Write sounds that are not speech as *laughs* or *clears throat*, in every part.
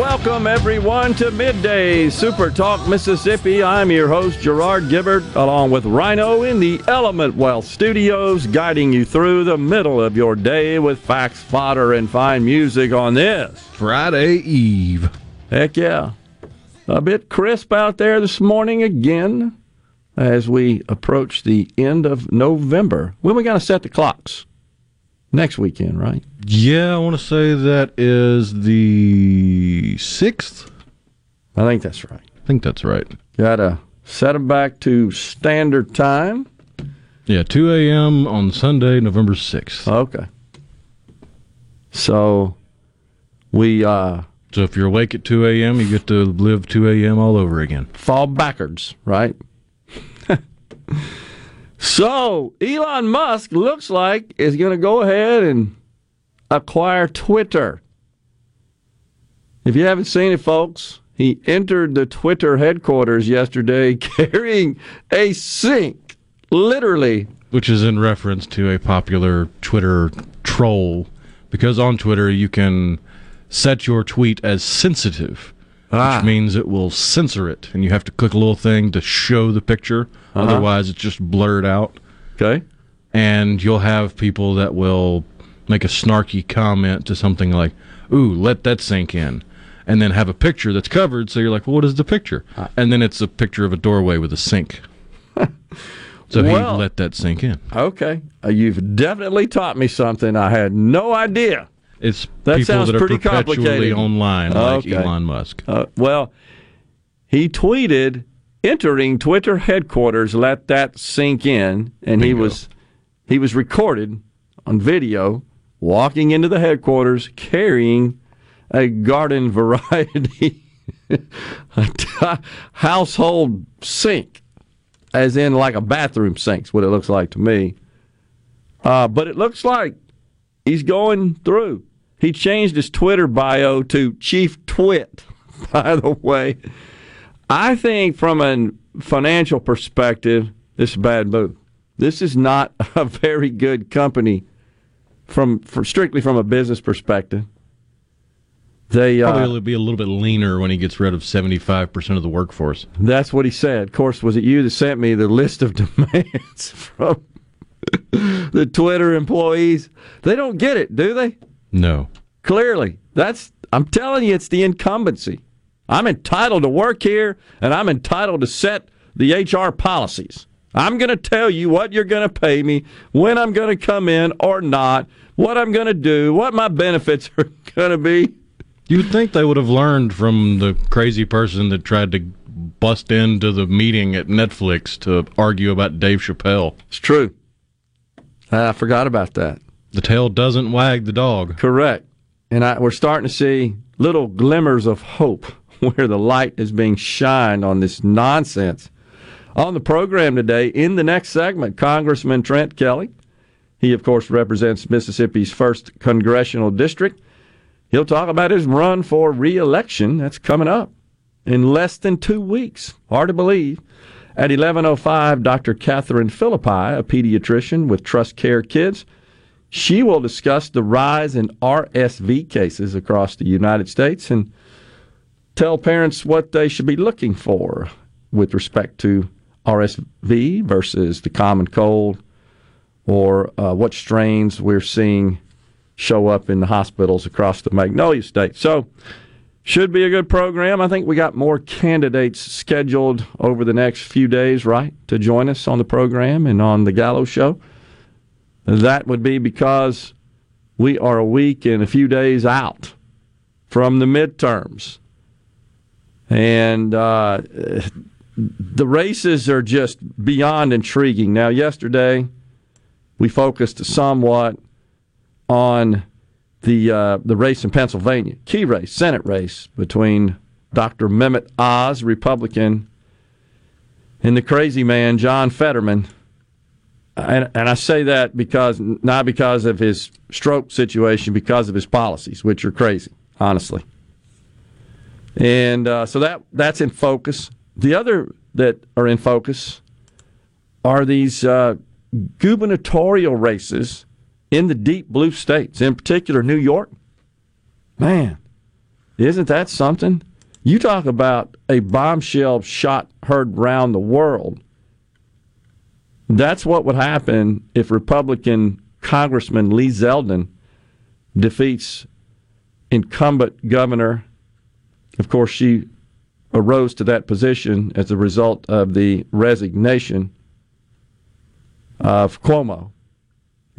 Welcome everyone to Midday Super Talk Mississippi. I'm your host Gerard Gibert, along with Rhino in the Element Wealth Studios, guiding you through the middle of your day with facts, fodder, and fine music on this Friday Eve. Heck yeah. A bit crisp out there this morning again as we approach the end of November. When we got to set the clocks? Next weekend, right? Yeah, I want to say that is the sixth. I think that's right. I think that's right. Got to set them back to standard time. Yeah, 2 a.m. on Sunday, November 6th. Okay. So we uh, So if you're awake at 2 a.m., you get to live 2 a.m. all over again. fall backwards, right? *laughs* so Elon Musk looks like is going to go ahead and acquire Twitter. If you haven't seen it, folks, he entered the Twitter headquarters yesterday *laughs* carrying a sink, literally. Which is in reference to a popular Twitter troll. Because on Twitter, you can set your tweet as sensitive, Ah. which means it will censor it. And you have to click a little thing to show the picture. Otherwise, it's just blurred out. Okay. and you'll have people that will make a snarky comment to something like, "Ooh, let that sink in," and then have a picture that's covered. So you're like, "Well, what is the picture?" And then it's a picture of a doorway with a sink. *laughs* so Well- he let that sink in. Okay. Uh, you've definitely taught me something I had no idea. It's That people sounds that are pretty complicated. online, like Okay. Elon Musk. Uh, well, he tweeted entering Twitter headquarters. Let that sink in, and he was he was recorded on video walking into the headquarters carrying a garden *laughs* variety household sink, as in like a bathroom sink's what it looks like to me. Uh, but it looks like he's going through. He changed his Twitter bio to Chief Twit, *laughs* by the way. I think from a financial perspective, this is a bad move. This is not *laughs* a very good company from for strictly from a business perspective. They uh, Probably will be a little bit leaner when he gets rid of 75% of the workforce. That's what he said. Of course, was it you that sent me the list of *laughs* demands from the Twitter employees? They don't get it, do they? No. Clearly. That's I'm telling you it's the incumbency. I'm entitled to work here and I'm entitled to set the HR policies. I'm going to tell you what you're going to pay me, when I'm going to come in or not, what I'm going to do, what my benefits *laughs* are going to be. You'd think they would have learned from the crazy person that tried to bust into the meeting at Netflix to argue about Dave Chappelle. It's true. I forgot about that. The tail doesn't wag the dog. Correct. And I, we're starting to see little glimmers of hope *laughs* where the light is being shined on this nonsense. On the program today, in the next segment, Congressman Trent Kelly. He, of course, represents Mississippi's first congressional district. He'll talk about his run for reelection. That's coming up in less than two weeks. Hard to believe. At 11.05, Dr. Catherine Philippi, a pediatrician with Trust Care Kids, she will discuss the rise in RSV cases across the United States and tell parents what they should be looking for with respect to RSV versus the common cold or uh, what strains we're seeing show up in the hospitals across the Magnolia State. So, should be a good program. I think we got more candidates scheduled over the next few days, right, to join us on the program and on the Gallo Show. That would be because we are a week and a few days out from the midterms. And uh, the races are just beyond intriguing. Now, yesterday, we focused somewhat on the uh, the race in Pennsylvania, key race, Senate race between Dr. Mehmet Oz, Republican, and the crazy man John Fetterman. And, and I say that because not because of his stroke situation, because of his policies, which are crazy, honestly. And uh, so that that's in focus. The other that are in focus are these uh, gubernatorial races in the deep blue states, in particular New York. Man, isn't that something? You talk about a bombshell shot heard round the world. That's what would happen if Republican Congressman Lee Zeldin defeats incumbent Governor. Of course, she arose to that position as a result of the resignation of Cuomo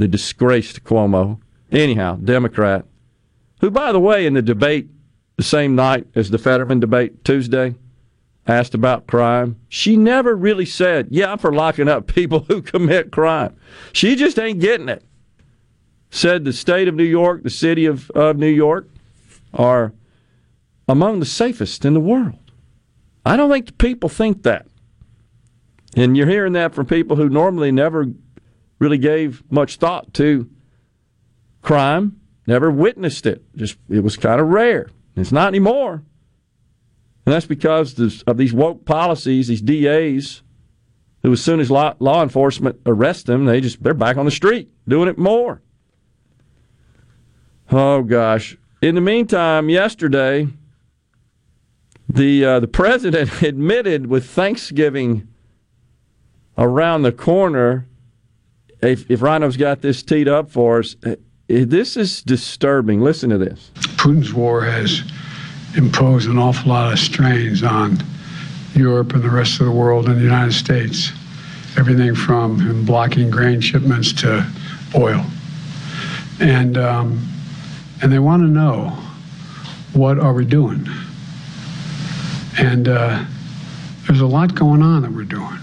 the disgraced Cuomo. Anyhow, Democrat, who, by the way, in the debate the same night as the Fetterman debate Tuesday, asked about crime. She never really said, Yeah, I'm for locking up people *laughs* who commit crime. She just ain't getting it. Said the state of New York, the city of, of New York, are among the safest in the world. I don't think the people think that. And you're hearing that from people who normally never really gave much thought to crime, never witnessed it. Just it was kind of rare. It's not anymore. And that's because of these woke policies, these DAs, who as soon as law, law enforcement arrests them, they just they're back on the street doing it more. Oh gosh! In the meantime, yesterday, the uh, the president *laughs* admitted with Thanksgiving around the corner if, if Rhino's got this teed up for us, eh, this is disturbing. Listen to this. Putin's war has imposed an awful lot of strains on Europe and the rest of the world and the United States. Everything from blocking grain shipments to oil. And, um, and they want to know what are we doing? And uh, there's a lot going on that we're doing.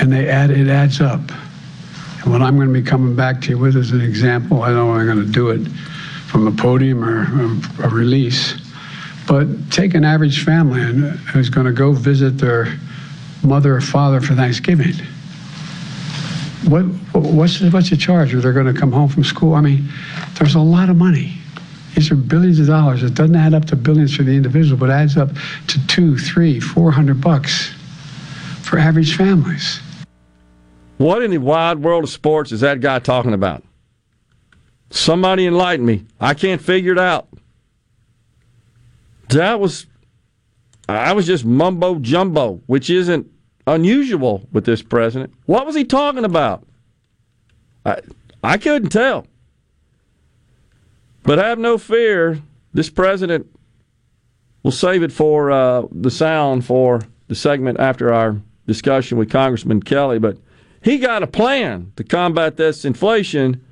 And they add, it adds up. And what I'm going to be coming back to you with is an example. I don't know if I'm going to do it from a podium or a release, but take an average family uh, who's going to go visit their mother or father for Thanksgiving. What, what's, what's the charge? Are they going to come home from school? I mean, there's a lot of money. These are billions of dollars. It doesn't add up to billions for the individual, but adds up to two, three, four hundred bucks for average families. What in the wide world of sports is that guy talking about? Somebody enlighten me. I can't figure it out. That was, I was just mumbo jumbo, which isn't unusual with this president. What was he talking about? I, I couldn't tell. But have no fear, this president will save it for uh, the sound for the segment after our discussion with Congressman Kelly. But he got a plan to combat this inflation.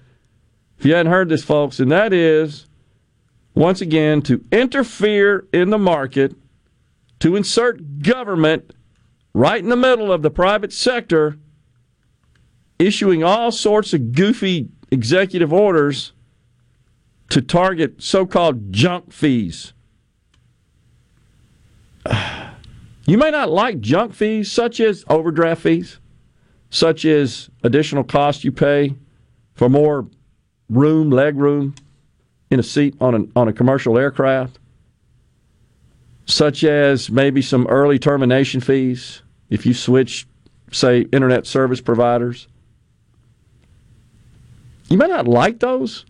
If you hadn't heard this, folks, and that is, once again, to interfere in the market, to insert government right in the middle of the private sector, issuing all sorts of goofy executive orders to target so called junk fees. *sighs* You may not like junk fees, such as overdraft fees such as additional cost you pay for more room, leg room in a seat on, an, on a commercial aircraft, such as maybe some early termination fees if you switch, say, internet service providers. You may not like those,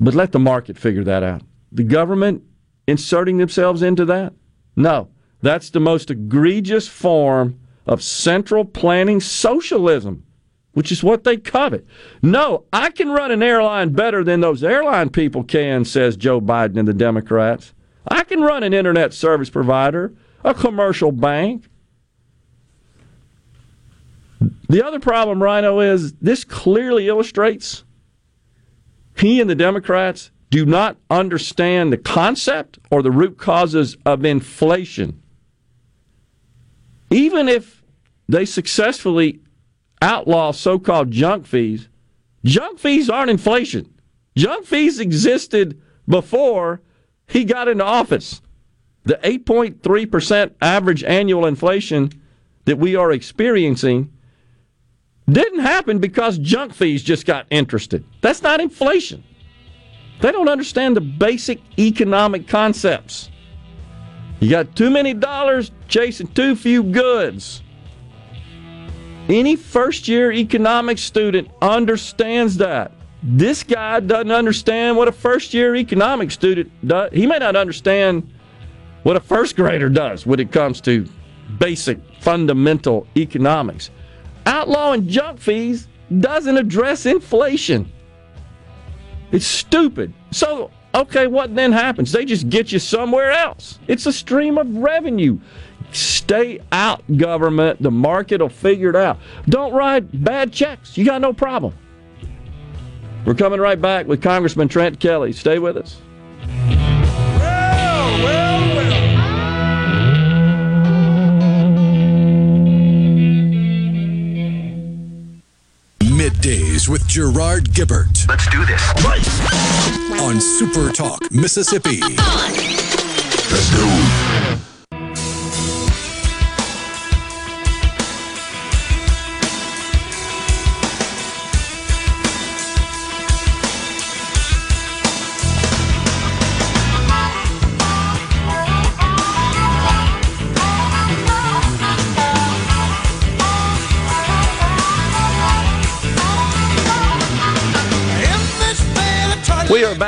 but let the market figure that out. The government inserting themselves into that? No. That's the most egregious form of central planning socialism, which is what they covet. No, I can run an airline better than those airline people can, says Joe Biden and the Democrats. I can run an internet service provider, a commercial bank. The other problem, Rhino, is this clearly illustrates he and the Democrats do not understand the concept or the root causes of inflation. Even if they successfully outlaw so called junk fees, junk fees aren't inflation. Junk fees existed before he got into office. The 8.3% average annual inflation that we are experiencing didn't happen because junk fees just got interested. That's not inflation. They don't understand the basic economic concepts. You got too many dollars chasing too few goods. Any first year economics student understands that. This guy doesn't understand what a first year economics student does. He may not understand what a first grader does when it comes to basic fundamental economics. Outlawing junk fees doesn't address inflation. It's stupid. So, okay, what then happens? They just get you somewhere else. It's a stream of revenue. Stay out, government. The market will figure it out. Don't write bad checks. You got no problem. We're coming right back with Congressman Trent Kelly. Stay with us. Well, well, well. Middays with Gerard Gibert. Let's do this. On Super Talk, Mississippi. *laughs* Let's go.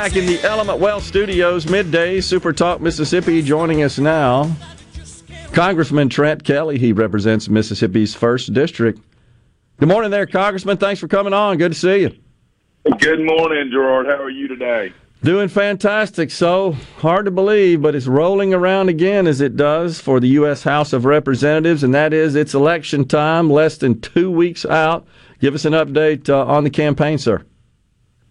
Back in the Element Wealth Studios, midday, Super Talk Mississippi. Joining us now, Congressman Trent Kelly. He represents Mississippi's first district. Good morning, there, Congressman. Thanks for coming on. Good to see you. Good morning, Gerard. How are you today? Doing fantastic. So hard to believe, but it's rolling around again as it does for the U.S. House of Representatives, and that is it's election time, less than two weeks out. Give us an update uh, on the campaign, sir.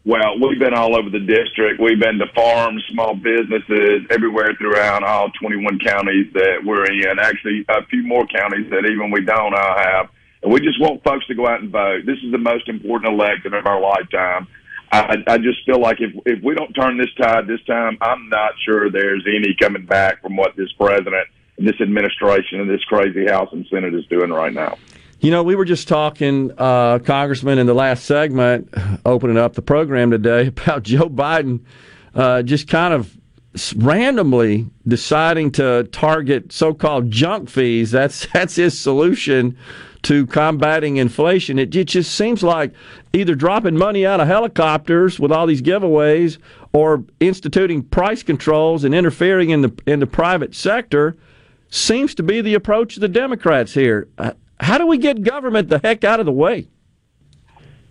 Well, we've been all over the district. We've been to farms, small businesses, everywhere throughout all 21 counties that we're in. Actually, a few more counties that even we don't uh, have. And we just want folks to go out and vote. This is the most important election of our lifetime. I, I just feel like if if we don't turn this tide this time, I'm not sure there's any coming back from what this president and this administration and this crazy House and Senate is doing right now. You know, we were just talking, uh, Congressman, in the last segment, *sighs* opening up the program today, *laughs* about Joe Biden uh, just kind of randomly deciding to target so-called junk fees. That's *laughs* that's his solution to combating inflation. It, it just seems like either dropping money out of helicopters with all these giveaways, or instituting price controls and interfering in the in the private sector seems to be the approach of the Democrats here. How do we get government the heck out of the way?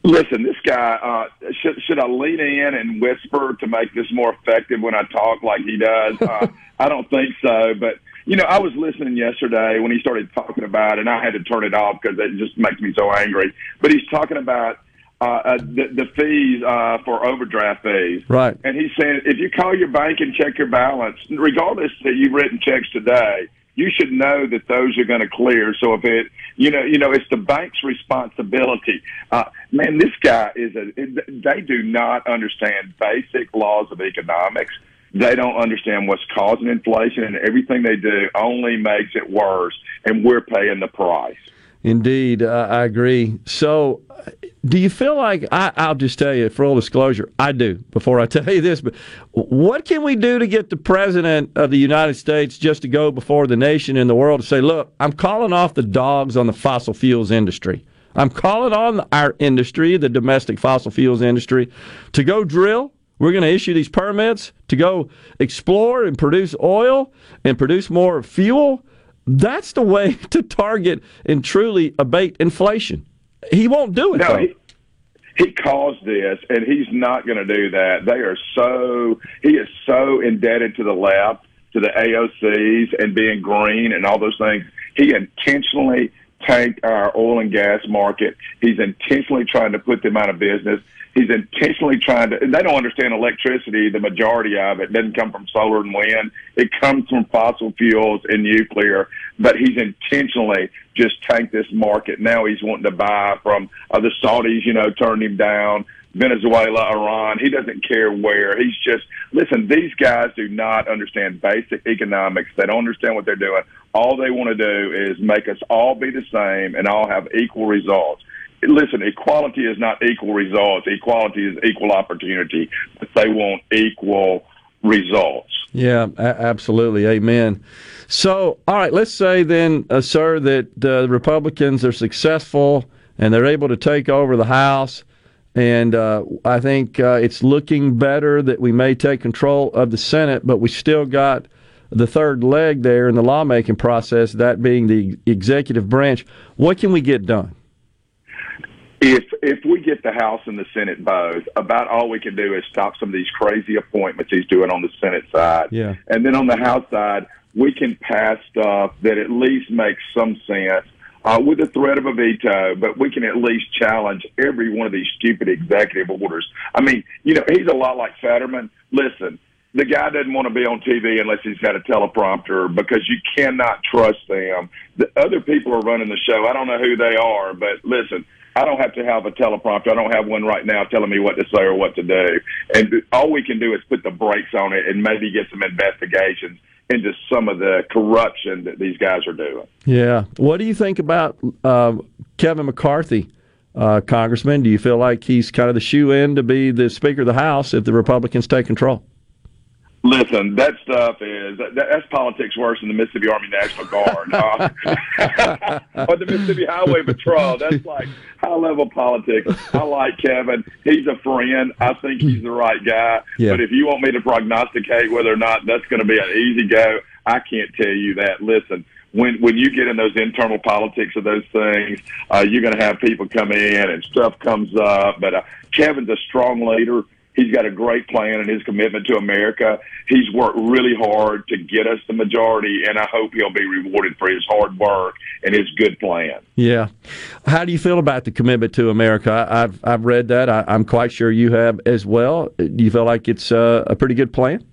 Listen, this guy, uh, should, should I lean in and whisper to make this more effective when I talk like he does? Uh, *laughs* I don't think so. But, you know, I was listening yesterday when he started talking about it, and I had to turn it off because it just makes me so angry. But he's talking about uh, uh, the, the fees uh, for overdraft fees. Right. And he's saying if you call your bank and check your balance, regardless that you've written checks today, you should know that those are going to clear. So if it, you know, you know, it's the bank's responsibility. Uh, man, this guy is a. They do not understand basic laws of economics. They don't understand what's causing inflation, and everything they do only makes it worse. And we're paying the price. Indeed, I agree. So, do you feel like I, will just tell you, full disclosure, I do. Before I *laughs* tell you this, but what can we do to get the president of the United States just to go before the nation and the world to say, "Look, I'm calling off the dogs on the fossil fuels industry. I'm calling on our industry, the domestic fossil fuels industry, to go drill." We're going to issue these permits to go explore and produce oil and produce more fuel that's the way *laughs* to target and truly abate inflation. He won't do it. No, he, he caused this, and he's not going to do that. They are so he is so indebted to the left, to the AOCs, and being green and all those things. He intentionally tanked our oil and gas market. He's intentionally trying to put them out of business. He's intentionally trying to, they don't understand electricity. The majority of it doesn't come from solar and wind. It comes from fossil fuels and nuclear. But he's intentionally just tanked this market. Now he's wanting to buy from uh, the Saudis, you know, turned him down. Venezuela, Iran. He doesn't care where. He's just listen. These guys do not understand basic economics. They don't understand what they're doing. All they want to do is make us all be the same and all have equal results. Listen, equality is not equal results. Equality is equal opportunity, but they want equal results. Yeah, absolutely. Amen. So, all right, let's say then, uh, sir, that uh, the Republicans are successful and they're able to take over the House. And uh, I think uh, it's looking better that we may take control of the Senate, but we still got the third leg there in the lawmaking process, that being the executive branch. What can we get done? If if we get the House and the Senate both, about all we can do is stop some of these crazy appointments he's doing on the Senate side. Yeah. And then on the House side, we can pass stuff that at least makes some sense uh, with the threat of a veto, but we can at least challenge every one of these stupid executive orders. I mean, you know, he's a lot like Fetterman. Listen, the guy doesn't want to be on TV unless he's got a teleprompter because you cannot trust them. The other people are running the show. I don't know who they are, but listen, I don't have to have a teleprompter. I don't have one right now telling me what to say or what to do. And all we can do is put the brakes on it and maybe get some investigations into some of the corruption that these guys are doing. Yeah. What do you think about uh, Kevin McCarthy, uh, Congressman? Do you feel like he's kind of the shoe in to be the Speaker of the House if the Republicans take control? Listen, that stuff is that, that's politics worse than the Mississippi Army National Guard *laughs* uh, *laughs* or the Mississippi Highway Patrol. That's like high level politics. I like Kevin. He's a friend. I think he's the right guy. Yeah. But if you want me to prognosticate whether or not that's going to be an easy go, I can't tell you that. Listen, when when you get in those internal politics of those things, uh, you're going to have people come in and stuff comes up. But uh, Kevin's a strong leader. He's got a great plan and his commitment to America. He's worked really hard to get us the majority, and I hope he'll be rewarded for his hard work and his good plan. Yeah. How do you feel about the commitment to America? I, I've I've read that. I, I'm quite sure you have as well. Do you feel like it's uh, a pretty good plan?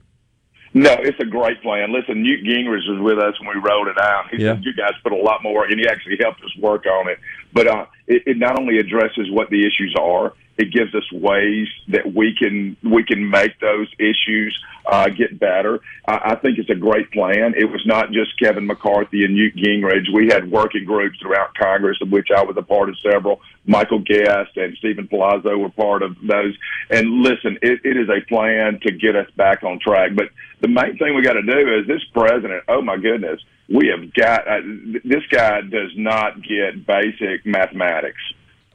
No, it's a great plan. Listen, Newt Gingrich was with us when we wrote it out. He Yeah. said you guys put a lot more, and he actually helped us work on it. But uh, it, it not only addresses what the issues are, it gives us ways that we can we can make those issues uh, get better. I, I think it's a great plan. It was not just Kevin McCarthy and Newt Gingrich. We had working groups throughout Congress, of which I was a part of several. Michael Guest and Steven Palazzo were part of those. And listen, it, it is a plan to get us back on track. But the main thing we got to do is this president. Oh my goodness, we have got uh, this guy does not get basic mathematics.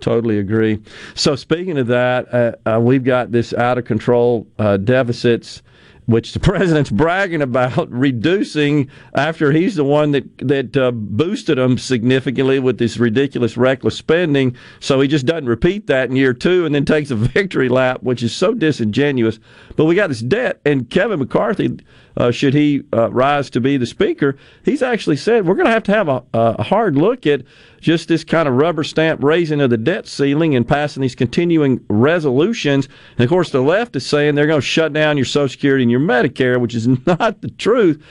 Totally agree. So speaking of that, uh, uh, we've got this out of control uh, deficits, which the *laughs* president's bragging about reducing after he's the one that that uh, boosted them significantly with this ridiculous reckless spending. So he just doesn't repeat that in year two, and then takes a *laughs* victory lap, which is so disingenuous. But we got this debt, and Kevin McCarthy. Uh, should he uh, rise to be the speaker, he's actually said we're going to have to have a, a hard look at just this kind of rubber stamp raising of the debt ceiling and passing these continuing resolutions. And of course, the left is saying they're going to shut down your Social Security and your Medicare, which is *laughs* not the truth.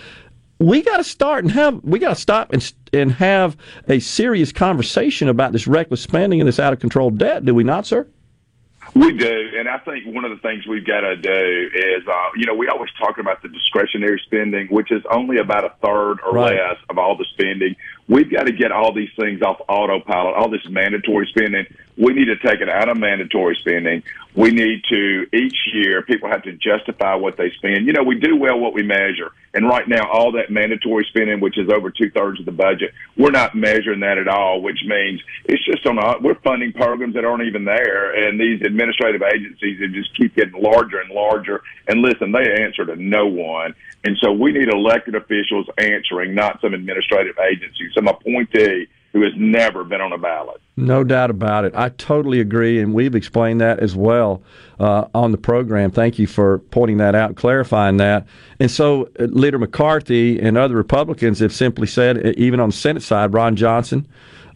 We got to start and have we got to stop and and have a serious conversation about this reckless spending and this out of control debt. Do we not, sir? We do, and I think one of the things we've got to do is, uh, you know, we always talk about the discretionary spending, which is only about a third or Right. less of all the spending. We've got to get all these things off autopilot, all this mandatory spending. We need to take it out of mandatory spending. We need to each year people have to justify what they spend. You know, we do well what we measure, and right now all that mandatory spending, which is over two thirds of the budget, we're not measuring that at all. Which means it's just on a, we're funding programs that aren't even there, and these administrative agencies that just keep getting larger and larger. And listen, they answer to no one, and so we need elected officials answering, not some administrative agency, some appointee who has never been on a ballot. No doubt about it. I totally agree, and we've explained that as well uh, on the program. Thank you for pointing that out clarifying that. And so, uh, Leader McCarthy and other Republicans have simply said, even on the Senate side, Ron Johnson,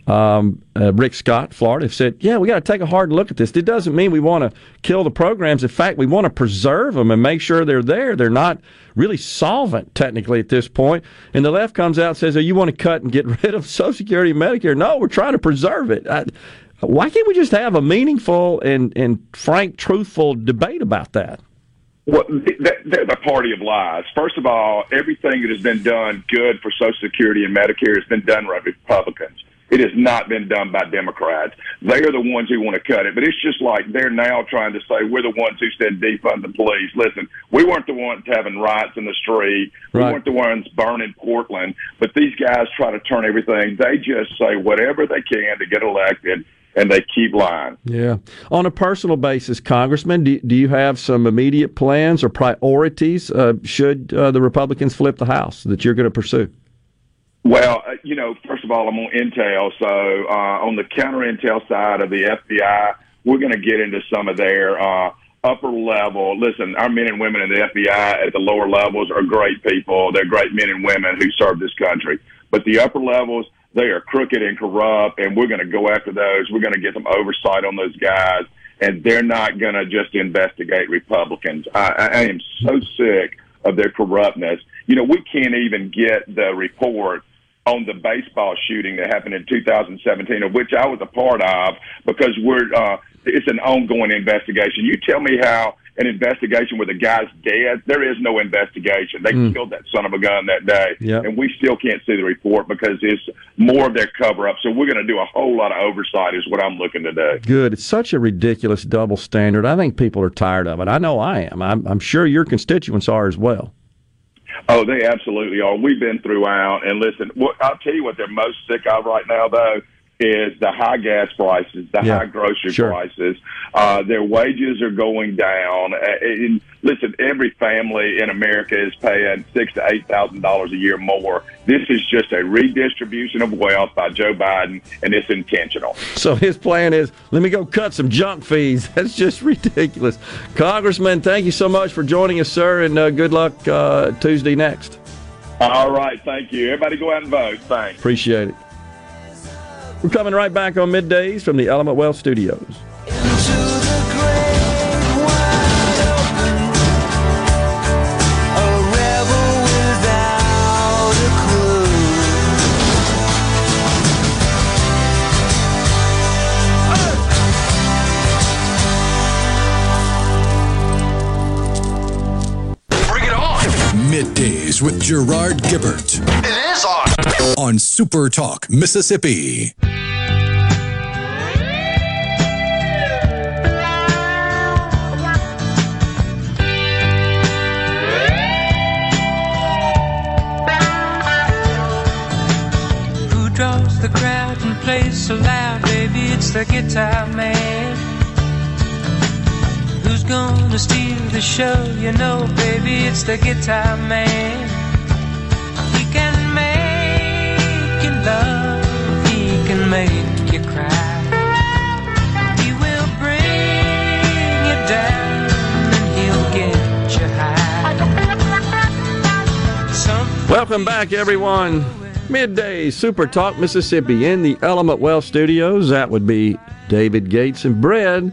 um, uh, Rick Scott, Florida, have said, yeah, we got to take a hard look at this. It doesn't mean we want to kill the programs. In fact, we want to preserve them and make sure they're there. They're not really solvent technically at this point. And the left comes out and says, oh, you want to cut and get *laughs* rid of Social Security and Medicare. No, we're trying to preserve it. I, why can't we just have a meaningful and, and frank, truthful debate about that? Well, they're the party of lies. First of all, everything that has been done good for Social Security and Medicare has been done by Republicans. It has not been done by Democrats. They are the ones who want to cut it. But it's just like they're now trying to say we're the ones who said defund the police. Listen, we weren't the ones having riots in the street. We right. weren't the ones burning Portland. But these guys try to turn everything. They just say whatever they can to get elected and they keep lying. Yeah. On a personal basis, Congressman, do, do you have some immediate plans or priorities uh, should uh, the Republicans flip the House that you're going to pursue? Well, uh, you know, first of all, I'm on intel. So uh, on the counter intel side of the FBI, we're going to get into some of their uh, upper level. Listen, our men and women in the FBI at the lower levels are great people. They're great men and women who serve this country. But the upper levels, they are crooked and corrupt, and we're going to go after those. We're going to get some oversight on those guys, and they're not going to just investigate Republicans. I, I am so sick of their corruptness. You know, we can't even get the report on the baseball shooting that happened in 2017, of which I was a part of, because we're uh, it's an ongoing investigation. You tell me how an investigation where the guy's dead. There is no investigation. They mm. killed that son of a gun that day, yep. and we still can't see the report because it's more of their cover up. So we're going to do a whole lot of oversight, is what I'm looking to do. Good. It's such a ridiculous double standard. I think people are tired of it. I know I am. I'm, I'm sure your constituents are as well. Oh, they absolutely are. We've been throughout, and listen, what, I'll tell you what they're most sick of right now, though is the high gas prices, the yeah, high grocery sure. prices. Uh, their wages are going down. And listen, every family in America is paying six to eight thousand dollars a year more. This is just a redistribution of wealth by Joe Biden, and it's intentional. So his plan is, let me go cut some junk fees. *laughs* That's just ridiculous. Congressman, thank you so much for joining us, sir, and uh, good luck uh, Tuesday next. All right, thank you. Everybody go out and vote. Thanks. Appreciate it. We're coming right back on middays from the Element Wealth Studios. Middays with Gerard Gibert. It is on. On Super Talk, Mississippi. Who draws the crowd and plays so loud, baby? It's the guitar man steal the show. You know, baby, it's the guitar man. He can make you love, he can make you cry. He will bring you down and he'll get you high. Welcome back, everyone. Midday Super Talk Mississippi in the Element Wealth Studios. That would be David Gates and Bread.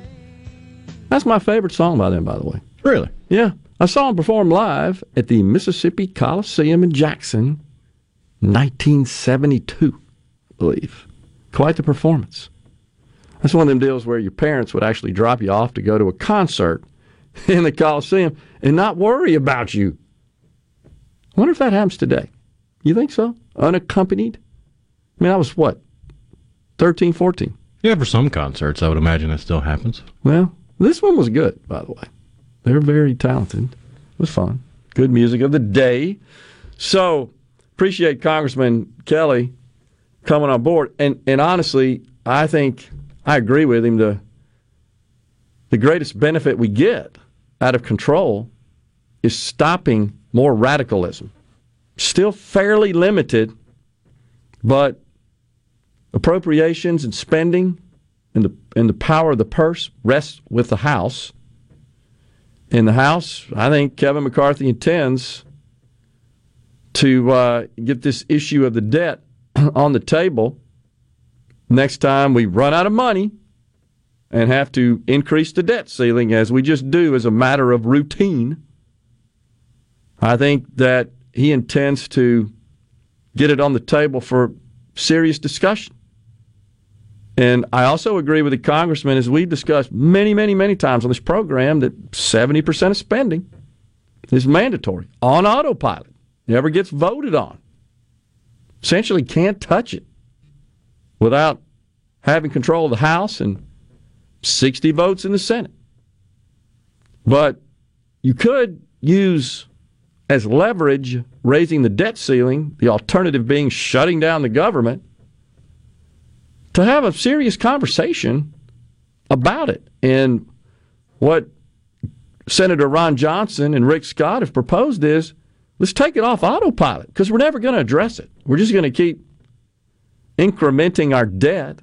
That's my favorite song by them, by the way. Really? Yeah. I saw them perform live at the Mississippi Coliseum in Jackson, 1972, I believe. Quite the performance. That's one of them deals where your parents would actually drop you off to go to a concert *laughs* in the Coliseum and not worry about you. I wonder if that happens today. You think so? Unaccompanied? I mean, I was what, 13, 14? Yeah, for some concerts, I would imagine that still happens. Well, this one was good, by the way. They're very talented. It was fun. Good music of the day. So appreciate Congressman Kelly coming on board. And and honestly, I think I agree with him. The the greatest benefit we get out of control is stopping more radicalism. Still fairly limited, but appropriations and spending and the and the power of the purse rests with the House. In the House, I think Kevin McCarthy intends to uh, get this issue of the debt *clears throat* on the table. next time we run out of money and have to increase the debt ceiling as we just do as a matter of routine, I think that he intends to get it on the table for serious discussion. And I also agree with the congressman, as we've discussed many, many, many times on this program, that 70% of spending is mandatory on autopilot, never gets voted on. Essentially, can't touch it without having control of the House and 60 votes in the Senate. But you could use as leverage raising the debt ceiling, the alternative being shutting down the government, to have a serious conversation about it. And what Senator Ron Johnson and Rick Scott have proposed is let's take it off autopilot because we're never going to address it. We're just going to keep incrementing our debt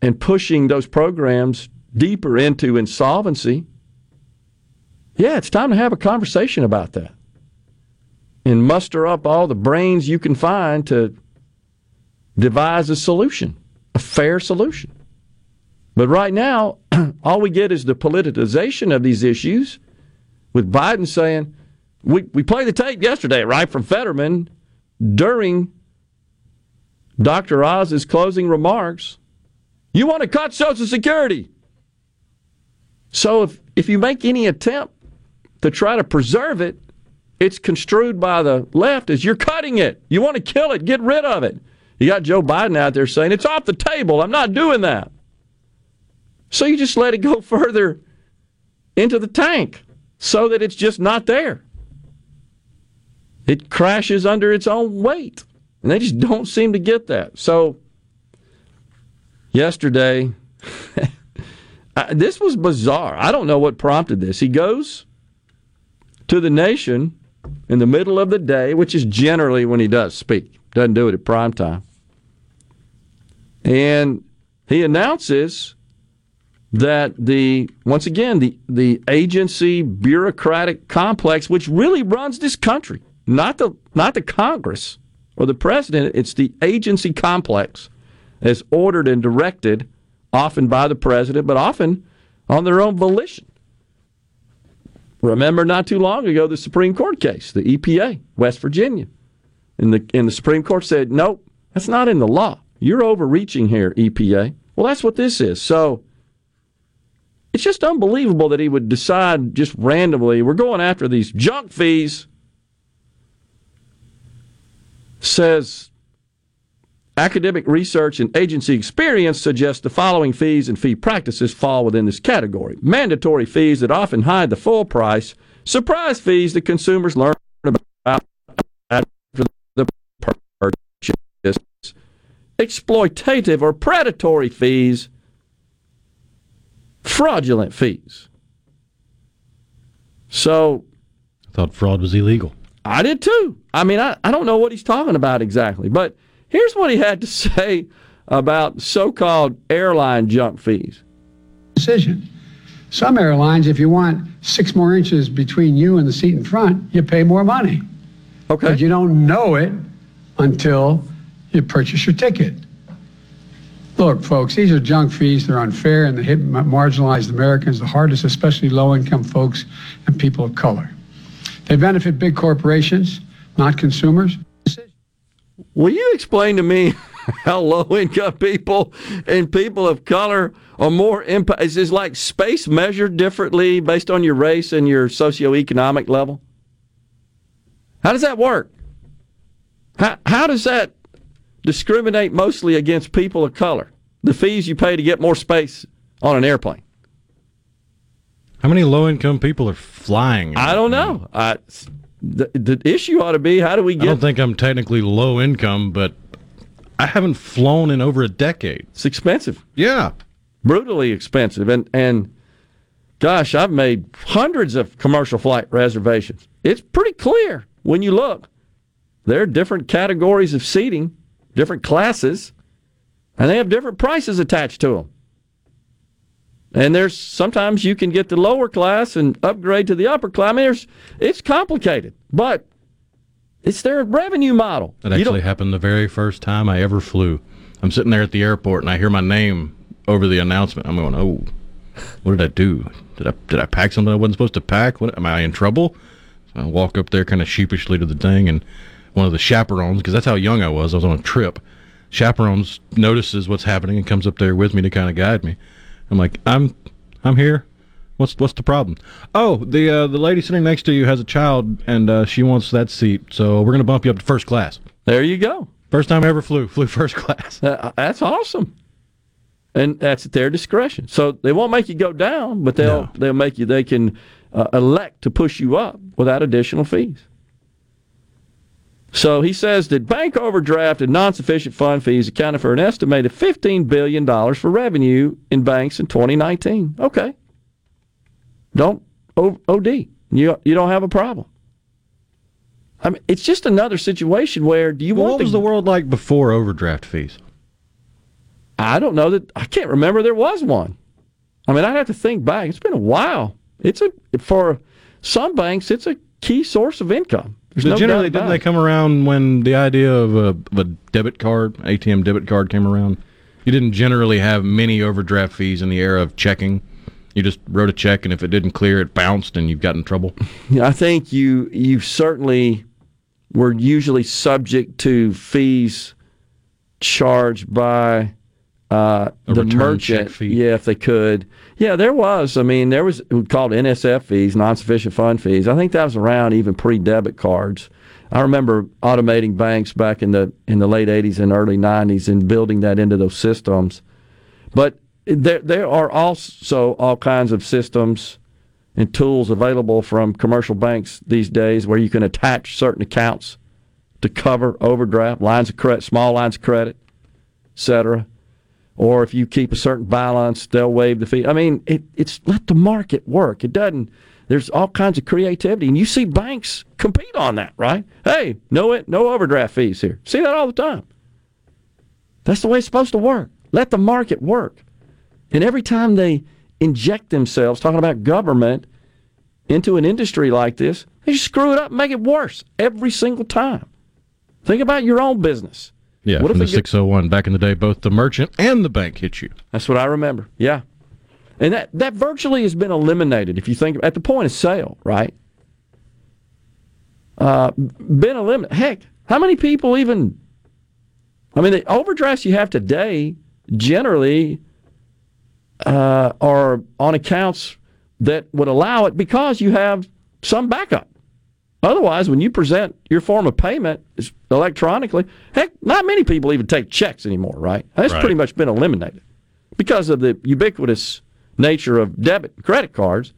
and pushing those programs deeper into insolvency. Yeah, it's time to have a conversation about that and muster up all the brains you can find to devise a solution, a fair solution. But right now, *clears throat* all we get is the politicization of these issues with Biden saying, we, we played the tape yesterday, right, from Fetterman during Dr. Oz's closing remarks. You want to cut Social Security. So if, if you make any attempt to try to preserve it, it's construed by the left as you're cutting it. You want to kill it, get rid of it. You got Joe Biden out there saying, it's off the table. I'm not doing that. So you just let it go *laughs* further into the tank so that it's just not there. It crashes under its own weight. And they just don't seem to get that. So yesterday, *laughs* this was bizarre. I don't know what prompted this. He goes to the nation in the middle of the day, which is generally when he does speak, doesn't do it at prime time. And he announces that the once again the the agency bureaucratic complex which really runs this country not the not the congress or the president it's the agency complex as ordered and directed often by the president but often on their own volition. Remember not too long ago the supreme court case the EPA West Virginia and the and the supreme court said nope that's not in the law you're overreaching here EPA well that's what this is. So it's just unbelievable that he would decide just randomly, we're going after these junk fees. Says academic research and agency experience suggest the following fees and fee practices fall within this category. Mandatory fees that often hide the full price, surprise fees that consumers learn about after the purchase, exploitative or predatory fees fraudulent fees. So. I thought fraud was illegal. I did too. I mean, I, I don't know what he's talking about exactly, but here's what he had to *laughs* say about so called airline junk fees. Decision. Some airlines, if you want six more inches between you and the seat in front, you pay more money. Okay. But you don't know it until you purchase your ticket. Look, folks, these are junk fees. They're unfair and they hit marginalized Americans the hardest, especially low income folks and people of color. They benefit big corporations, not consumers. Will you explain to me *laughs* how low income people and people of color are more impact? Is this like space measured differently based on your race and your socioeconomic level? How does that work? How, how does that discriminate mostly against people of color. The fees you pay to get more space on an airplane. How many low income people are flying? I don't know. I, the, the issue ought to be how do we get. I don't think I'm technically low income, but I haven't flown in over a decade. It's expensive. Yeah. Brutally expensive. And, and gosh, I've made hundreds of commercial flight reservations. It's pretty clear when you look. There are different categories of seating different classes, and they have different prices attached to them. And there's sometimes you can get the lower class and upgrade to the upper class. I mean, there's, it's complicated, but it's their revenue model. That actually happened the very first time I ever flew. I'm sitting there at the airport and I hear my name over the announcement. I'm going, oh, what did I do? Did I did I pack something I wasn't supposed to pack? What am I in trouble? So I walk up there kind of sheepishly to the thing, and one of the chaperones, because that's how young I was, I was on a trip. Chaperones notices what's happening and comes up there with me to kind of guide me. I'm like, I'm I'm here. What's what's the problem? Oh, the uh, the lady sitting next to you has a child and uh, she wants that seat, so we're gonna bump you up to first class. There you go. First time I ever flew, flew *laughs* first class. Uh, that's awesome. And that's at their discretion. So they won't make you go down, but they'll No. they'll make you. They can uh, elect to push you up without additional fees. So he says that bank overdraft and non-sufficient fund fees accounted for an estimated fifteen billion dollars for revenue in banks in 2019. Okay, don't OD. You you don't have a problem. I mean, it's just another situation where do you Well, want what was the world like before overdraft fees? I don't know that I can't remember there was one. I mean, I'd have to think back. It's been a while. It's a for some banks, it's a key source of income. So no generally, didn't they come around when the idea of a, of a debit card, ATM debit card, came around? You didn't generally have many overdraft fees in the era of checking. You just wrote a check, and if it didn't clear, it bounced, and you got in trouble. I think you you certainly were usually subject to fees charged by uh, the merchant. Yeah, if they could. Yeah, there was. I mean, there was called NSF fees, non-sufficient fund fees. I think that was around even pre-debit cards. I remember automating banks back in the in the late '80s and early '90s and building that into those systems. But there there are also all kinds of systems and tools available from commercial banks these days where you can attach certain accounts to cover overdraft lines of credit, small lines of credit, etc. Or if you keep a certain balance, they'll waive the fee. I mean, it, it's let the market work. It doesn't. There's all kinds of creativity, and you see banks compete on that, right? Hey, no, it, no overdraft fees here. See that all the time. That's the way it's supposed to work. Let the market work. And every time they inject themselves, talking about government, into an industry like this, they just screw it up and make it worse every single time. Think about your own business. Yeah, What from if the it get- 601. Back in the day, both the merchant and the bank hit you. That's what I remember. Yeah. And that, that virtually has been eliminated if you think at the point of sale, right? Uh, been eliminated. Heck, how many people even? I mean, the overdrafts you have today generally uh, are on accounts that would allow it because you have some backup. Otherwise, when you present your form of payment is electronically, heck, not many people even take checks anymore, right? That's Right. pretty much been eliminated because of the ubiquitous nature of debit and credit cards.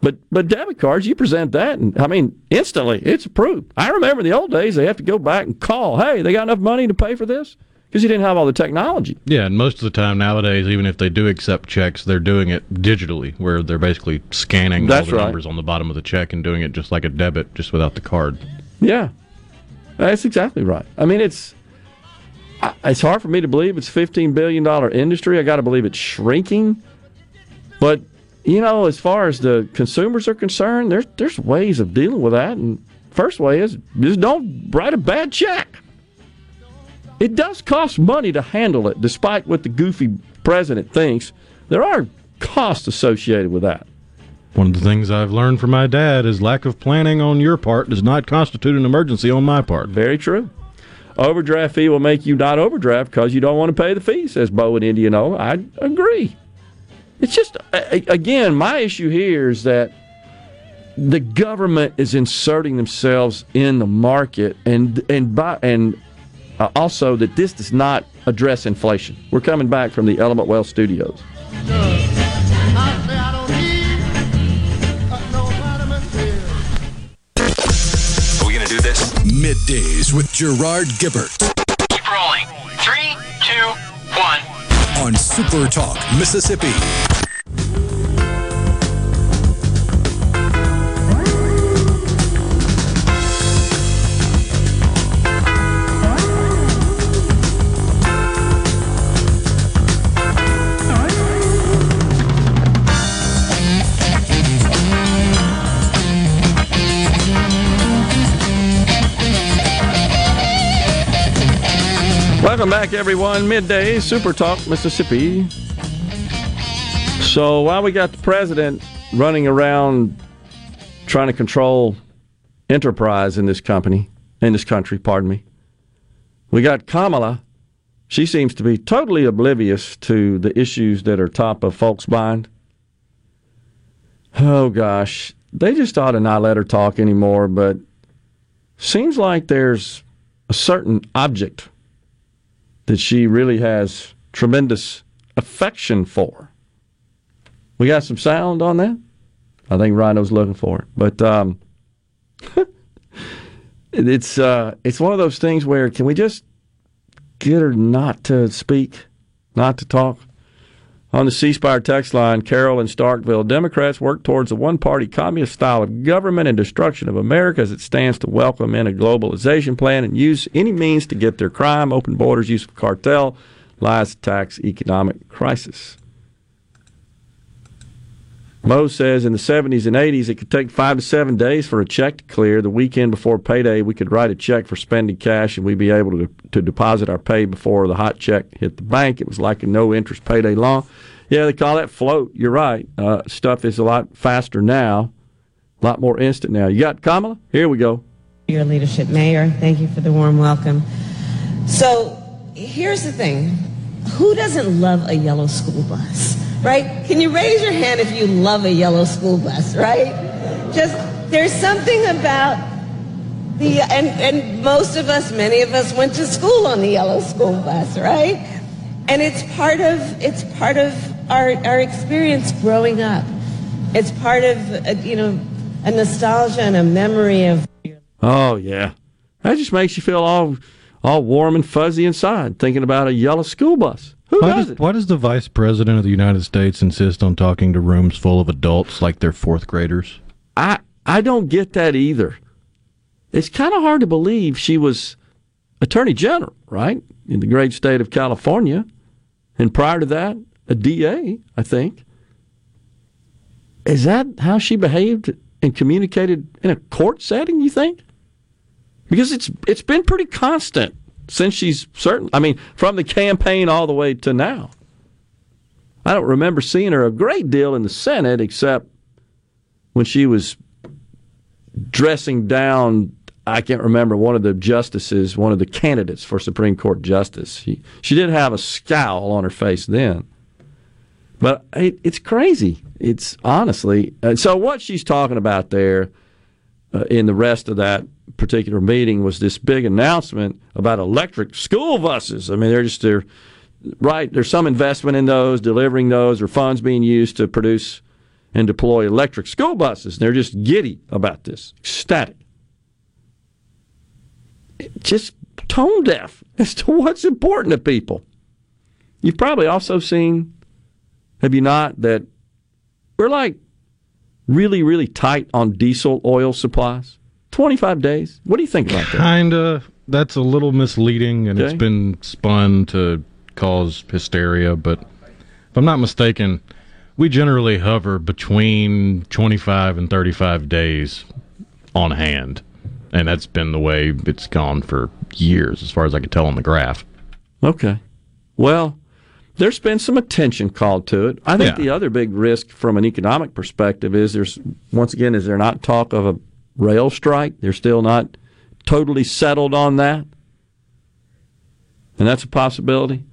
But but debit cards, you present that, and I mean, instantly it's approved. I remember in the old days they have to go back and call. Hey, they got enough money to pay for this because you didn't have all the technology. Yeah, and most of the time nowadays, even if they do accept checks, they're doing it digitally, where they're basically scanning That's all the right. numbers on the bottom of the check and doing it just like a debit, just without the card. Yeah, that's exactly right. I mean, it's it's hard for me to believe it's fifteen billion dollar industry. I got to believe it's shrinking, but you know, as far as the consumers are concerned, there's there's ways of dealing with that. And first way is just don't write a bad check. It does cost money to handle it, despite what the goofy president thinks. There are costs associated with that. One of the things I've learned from my dad is lack of planning on your part does not constitute an emergency on my part. Very true. Overdraft fee will make you not overdraft because you don't want to pay the fee, says Bo in Indianola. I agree. It's just, again, my issue here is that the government is inserting themselves in the market and and by, and uh, also that this does not address inflation. We're coming back from the Element Wealth studios. Are we gonna do this? Middays with Gerard Gibert Keep rolling. Three, two, one. on Super Talk, Mississippi. Welcome back, everyone. Midday Super Talk, Mississippi. So while we got the president running around trying to control enterprise in this company, in this country, pardon me, we got Kamala. She seems to be totally oblivious to the issues that are top of folks' mind. Oh gosh, they just ought to not let her talk anymore. But seems like there's a certain object that she really has tremendous affection for. We got some sound on that. I think Rhino's looking for it, but um, *laughs* it's uh, it's one of those things where can we just get her not to speak, not to talk? On the C Spire text line, Carroll and Starkville, Democrats work towards a one party communist style of government and destruction of America as it stands to welcome in a globalization plan and use any means to get their crime, open borders, use of cartel, lies, tax, economic crisis. Mo says in the 70s and 80s, it could take five to seven days for a check to clear. The weekend before payday, we could write a check for spending cash and we'd be able to, to deposit our pay before the hot check hit the bank. It was like a no interest payday loan. Yeah, they call that float. You're right. Uh, stuff is a lot faster now, a lot more instant now. You got Kamala? Here we go. Your leadership, Mayor. Thank you for the warm welcome. So here's the thing who doesn't love a yellow school bus? right? Can you raise your hand if you love a yellow school bus, right? Just, there's something about the, and, and most of us, many of us went to school on the yellow school bus, right? And it's part of, it's part of our, our experience growing up. It's part of, a, you know, a nostalgia and a memory of. Oh, yeah. That just makes you feel all, all warm and fuzzy inside thinking about a yellow school bus. Who Why does does, it? why does the vice president of the United States insist on talking to rooms full of adults like they're fourth graders? I I don't get that either. It's kind of hard to believe she was attorney general, right, in the great state of California, and prior to that, a DA, I think. Is that how she behaved and communicated in a court setting? You think? Because it's it's been pretty constant since she's certain. I mean, from the campaign all the way to now. I don't remember seeing her a great deal in the Senate, except when she was dressing down. I can't remember one of the justices, one of the candidates for Supreme Court justice. She she did have a scowl on her face then, but it, it's crazy. It's honestly uh, so. What she's talking about there uh, in the rest of that particular meeting was this big announcement about electric school buses. I mean, they're just they're right. There's some investment in those, delivering those, or funds being used to produce and deploy electric school buses. They're just giddy about this, ecstatic, just tone deaf *laughs* as to what's important to people. You've probably also seen, have you not, that we're like really, really tight on diesel oil supplies. 25 days. What do you think about that? Kinda. That's a little misleading, and it's been spun to cause hysteria. But if I'm not mistaken, we generally hover between 25 and 35 days on hand, and that's been the way it's gone for years, as far as I can tell on the graph. Okay. Well, there's been some attention called to it. I think Yeah. the other big risk from an economic perspective is there's, once again, is there not talk of a rail strike? They're still not totally settled on that. And that's a possibility.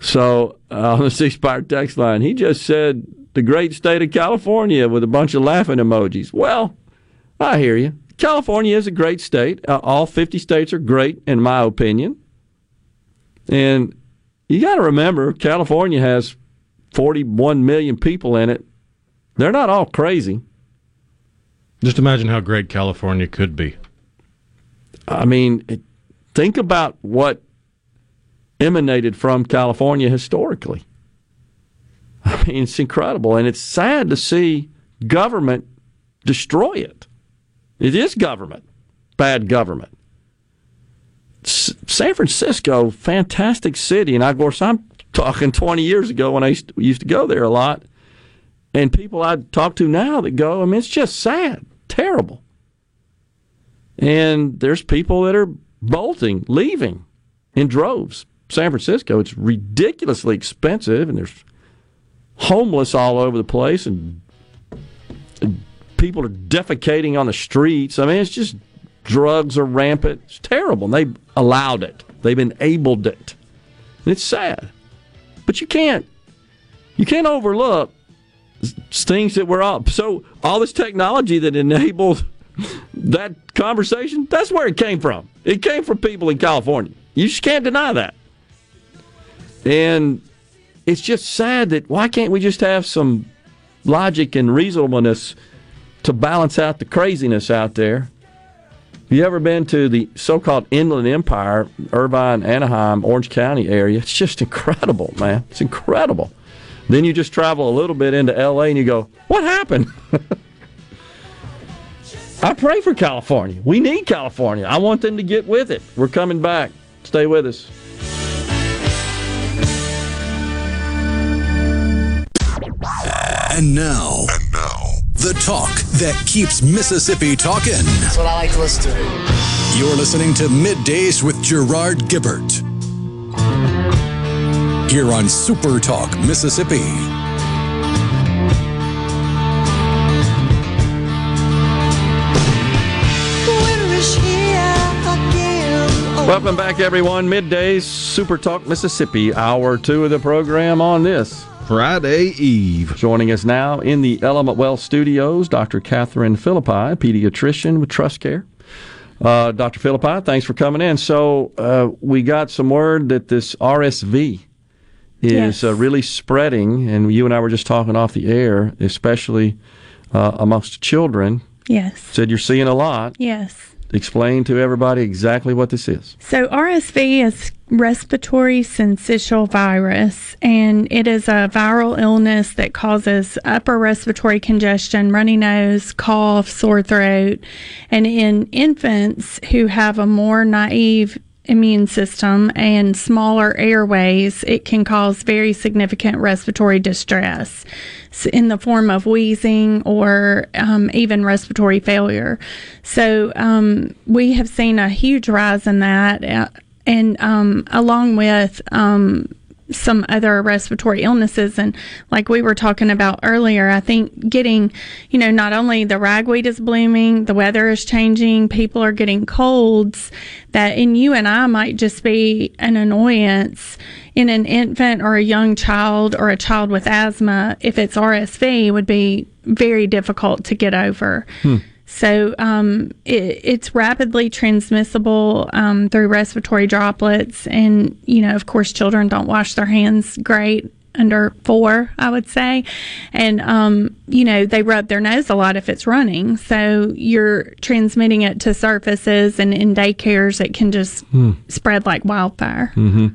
So uh, *laughs* on the C Spire text line, he just said the great state of California with a bunch of laughing emojis. Well, I hear you. California is a great state. Uh, all 50 states are great, in my opinion. And you got to remember, California has 41 million people in it. They're not all crazy. Just imagine how great California could be. I mean, think about what emanated from California historically. I mean, it's incredible. And it's sad to see government destroy it. It is government, bad government. San Francisco, fantastic city. And of course, I'm talking 20 years ago when I used to, used to go there a lot. And people I talk to now that go, I mean, it's just sad, terrible. And there's people that are bolting, leaving. in droves. San Francisco, it's ridiculously expensive, and there's homeless all over the place, and, and people are defecating on the streets. I mean, it's just drugs are rampant. It's terrible. And they've allowed it. They've enabled it. And it's sad. But you can't you can't overlook things that were up. So all this technology that enabled that conversation, that's where it came from. It came from people in California. You just can't deny that. And it's just sad that why can't we just have some logic and reasonableness to balance out the craziness out there? You ever been to the so-called Inland Empire, Irvine, Anaheim, Orange County area? It's just incredible, man. It's incredible. Then you just travel a little bit into LA and you go, "What happened?" *laughs* I pray for California. We need California. I want them to get with it. We're coming back. Stay with us. And now, and now, the talk that keeps Mississippi talking. That's what I like to listen to. You're listening to Middays with Gerard Gibert. Here on Super Talk, Mississippi. Welcome back, everyone. Middays, Super Talk Mississippi, hour two of the program on this Friday Eve. Joining us now in the Element Wealth studios, Dr. Catherine Philippi, pediatrician with Trust Care. Uh, Dr. Philippi, thanks for coming in. So, uh, we got some word that this RSV is Yes. uh, really spreading, and you and I were just talking off the air, especially uh, amongst children. Yes. Said you're seeing a lot. Yes. Explain to everybody exactly what this is. So RSV is respiratory syncytial virus, and it is a viral illness that causes upper respiratory congestion, runny nose, cough, sore throat, and in infants who have a more naive immune system and smaller airways, it can cause very significant respiratory distress in the form of wheezing or um, even respiratory failure. So um, we have seen a huge rise in that, uh, and um, along with um, some other respiratory illnesses. And like we were talking about earlier i think getting you know not only the ragweed is blooming the weather is changing people are getting colds that in you and i might just be an annoyance in an infant or a young child or a child with asthma. If it's rsv would be very difficult to get over hmm. So um, it, it's rapidly transmissible um, through respiratory droplets, and you know, of course, children don't wash their hands great under four, I would say, and um, you know, they rub their nose a lot if it's running. So you're transmitting it to surfaces, and in daycares, it can just Hmm. spread like wildfire. hmm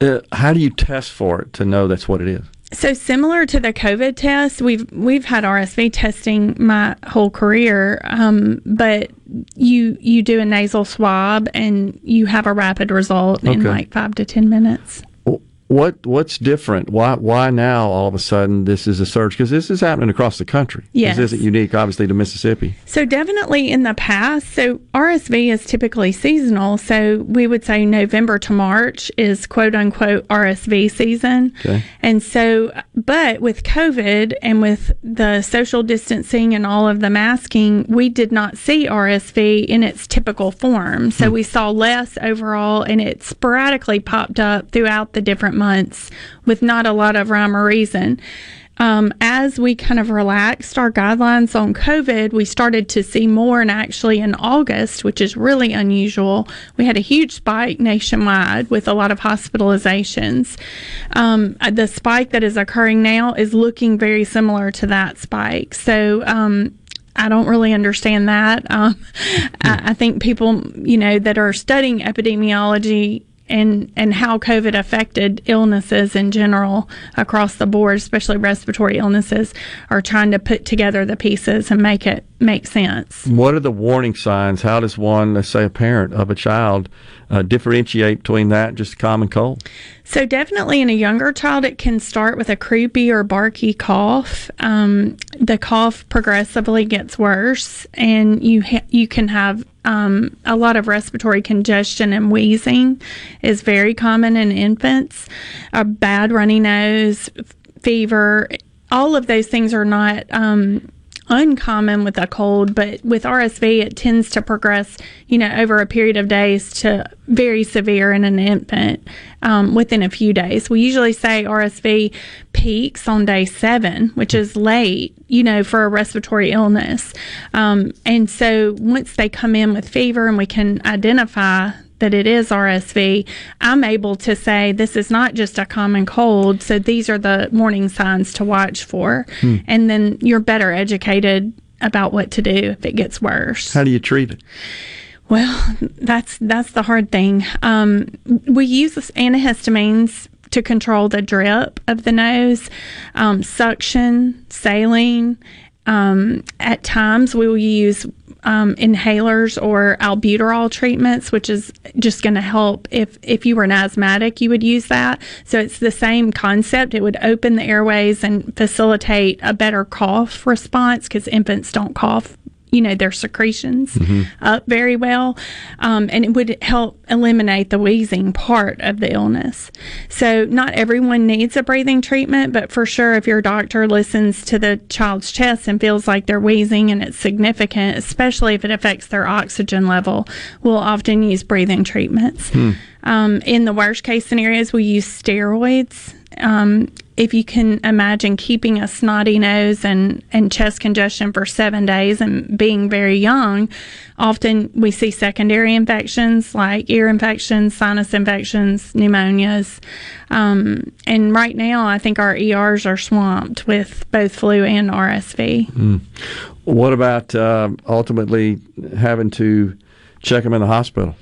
Uh, how do you test for it to know that's what it is? So similar to the COVID test, we've we've had RSV testing my whole career, um, but you you do a nasal swab and you have a rapid result in like five to ten minutes. What what's different? Why why now all of a sudden this is a surge? Because this is happening across the country. Yes. This isn't unique, obviously, to Mississippi. So definitely in the past, so RSV is typically seasonal. So we would say November to March is quote unquote RSV season. Okay. And so, but with COVID and with the social distancing and all of the masking, we did not see RSV in its typical form. So hmm. we saw less overall, and it sporadically popped up throughout the different months with not a lot of rhyme or reason. Um, as we kind of relaxed our guidelines on COVID, we started to see more. And actually, in August, which is really unusual, we had a huge spike nationwide with a lot of hospitalizations. Um, the spike that is occurring now is looking very similar to that spike. So, um, I don't really understand that. Um, *laughs* I, I think people, you know, that are studying epidemiology and and how COVID affected illnesses in general across the board, especially respiratory illnesses, are trying to put together the pieces and make it make sense. What are the warning signs? How does one, let's say a parent of a child, uh, differentiate between that and just a common cold? So definitely in a younger child, it can start with a croupy or barky cough. Um, the cough progressively gets worse, and you ha- you can have um, a lot of respiratory congestion and wheezing is very common in infants. A bad runny nose, f- fever, all of those things are not. Um, uncommon with a cold, but with RSV, it tends to progress, you know, over a period of days to very severe in an infant um, within a few days. We usually say RSV peaks on day seven, which is late, you know, for a respiratory illness. Um, and so once they come in with fever and we can identify that it is RSV, I'm able to say this is not just a common cold. So these are the warning signs to watch for. Hmm. And then you're better educated about what to do if it gets worse. How do you treat it? Well, that's that's the hard thing. Um, we use antihistamines to control the drip of the nose, um, suction, saline. Um, at times, we will use um, inhalers or albuterol treatments, which is just going to help. If if you were an asthmatic, you would use that. So it's the same concept. It would open the airways and facilitate a better cough response because infants don't cough you know their secretions up very well um, and it would help eliminate the wheezing part of the illness. So not everyone needs a breathing treatment but for sure if your doctor listens to the child's chest and feels like they're wheezing and it's significant especially if it affects their oxygen level we'll often use breathing treatments. Um, in the worst case scenarios we use steroids um, if you can imagine keeping a snotty nose and, and chest congestion for seven days and being very young, often we see secondary infections like ear infections, sinus infections, pneumonias. Um, and right now, I think our ERs are swamped with both flu and RSV. What about uh, ultimately having to check them in the hospital?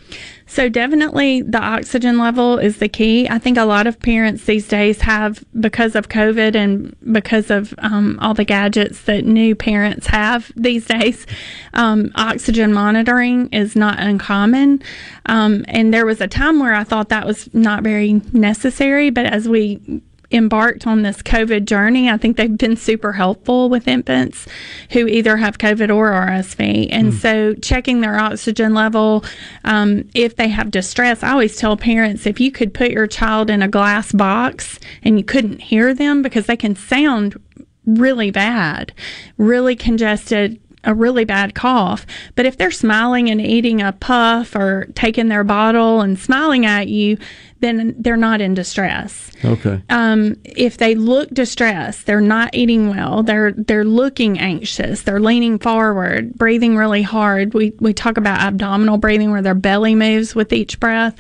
So definitely the oxygen level is the key. I think a lot of parents these days have because of COVID and because of um, all the gadgets that new parents have these days. Um, oxygen monitoring is not uncommon, um, and there was a time where I thought that was not very necessary. But as we embarked on this COVID journey, I think they've been super helpful with infants who either have COVID or RSV. And so checking their oxygen level, um, if they have distress, I always tell parents if you could put your child in a glass box and you couldn't hear them because they can sound really bad, really congested, a really bad cough. But if they're smiling and eating a puff or taking their bottle and smiling at you, then they're not in distress. Okay. Um, if they look distressed, they're not eating well, they're they're looking anxious, they're leaning forward, breathing really hard. We we talk about abdominal breathing where their belly moves with each breath.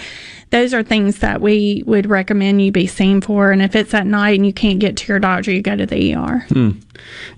Those are things that we would recommend you be seen for. And if it's at night and you can't get to your doctor, you go to the ER.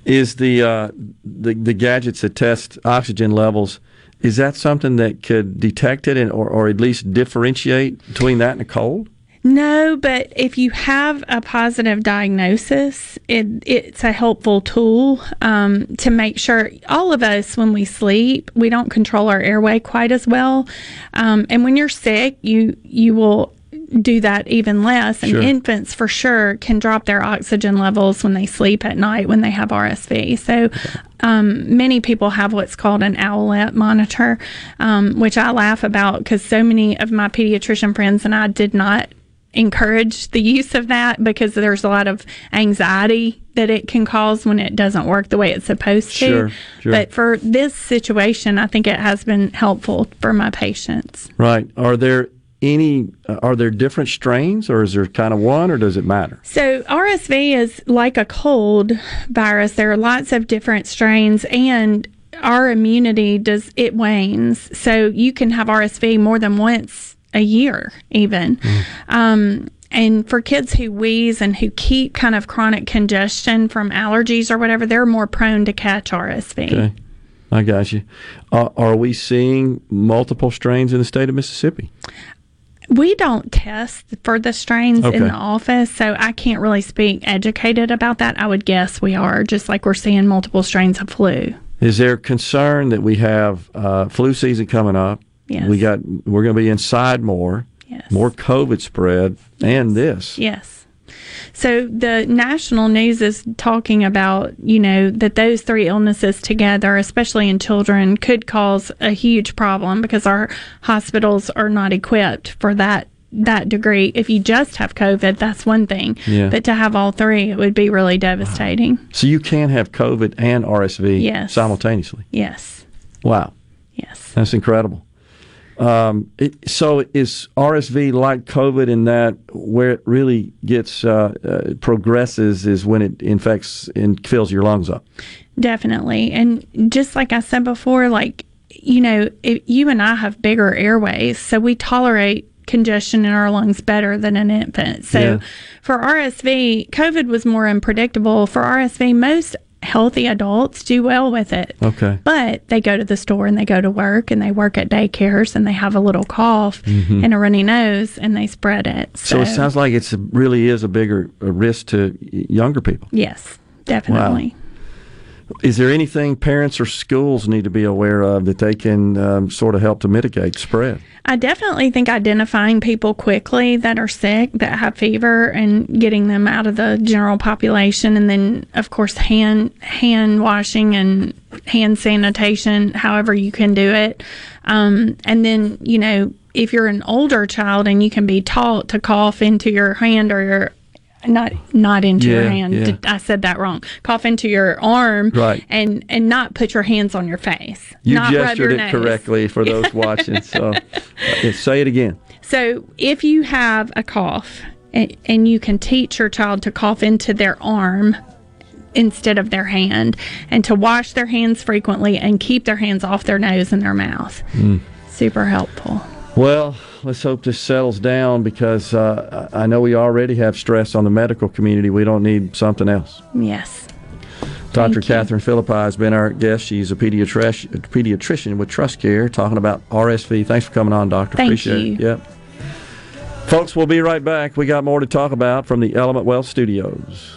Is the, uh, the the gadgets that test oxygen levels? Is that something that could detect it and, or, or at least differentiate between that and a cold? No, but if you have a positive diagnosis, it, it's a helpful tool um, to make sure all of us, when we sleep, we don't control our airway quite as well. Um, and when you're sick, you you will do that even less. And Sure. infants, for sure, can drop their oxygen levels when they sleep at night when they have RSV. So um, many people have what's called an owlet monitor, um, which I laugh about because so many of my pediatrician friends and I did not encourage the use of that because there's a lot of anxiety that it can cause when it doesn't work the way it's supposed to. Sure, sure. But for this situation, I think it has been helpful for my patients. Right. Are there any? Uh, are there different strains, or is there kind of one, or does it matter? So RSV is like a cold virus. There are lots of different strains and our immunity does it wanes. So you can have RSV more than once a year even. Um and for kids who wheeze and who keep kind of chronic congestion from allergies or whatever, they're more prone to catch RSV. Okay. I got you. Uh, are we seeing multiple strains in the state of Mississippi? We don't test for the strains Okay. in the office, so I can't really speak educated about that. I would guess we are, just like we're seeing multiple strains of flu. Is there concern that we have uh, flu season coming up? Yes. We got we're going to be inside more. Yes. More COVID spread and this. Yes. So the national news is talking about, you know, that those three illnesses together, especially in children, could cause a huge problem because our hospitals are not equipped for that that degree. If you just have COVID, that's one thing. Yeah. But to have all three, it would be really devastating. So you can have COVID and RSV Yes. simultaneously. Yes. Wow. Yes. That's incredible. Um, it, so is RSV like COVID in that where it really gets uh, uh, progresses is when it infects and fills your lungs up. Definitely. And just like I said before, like, you know, if you and I have bigger airways, so we tolerate congestion in our lungs better than an infant. So Yeah. for RSV, COVID was more unpredictable. For RSV, most healthy adults do well with it. Okay. But they go to the store and they go to work and they work at daycares and they have a little cough Mhm. and a runny nose and they spread it. So, it sounds like it's a, really is a bigger a risk to younger people. yes, definitely. Is there anything parents or schools need to be aware of that they can um, sort of help to mitigate spread? I definitely think identifying people quickly that are sick, that have fever, and getting them out of the general population, and then of course hand hand washing and hand sanitation, however you can do it, um, and then you know if you're an older child and you can be taught to cough into your hand or your not not into your hand. yeah. I said that wrong. Cough into your arm, Right. And and not put your hands on your face. You not rub gestured your it nose. correctly for those *laughs* watching. So say it again. So if you have a cough and, and you can teach your child to cough into their arm instead of their hand and to wash their hands frequently and keep their hands off their nose and their mouth. Mm. Super helpful. Well, let's hope this settles down because uh, I I know we already have stress on the medical community. We don't need something else. Yes. Dr. Catherine Philippi has been our guest. She's a pediatric, pediatrician with Trust Care talking about RSV. Thanks for coming on, Doctor. Thank Appreciate it. you. Yep. Folks, we'll be right back. We got more to talk about from the Element Wealth Studios.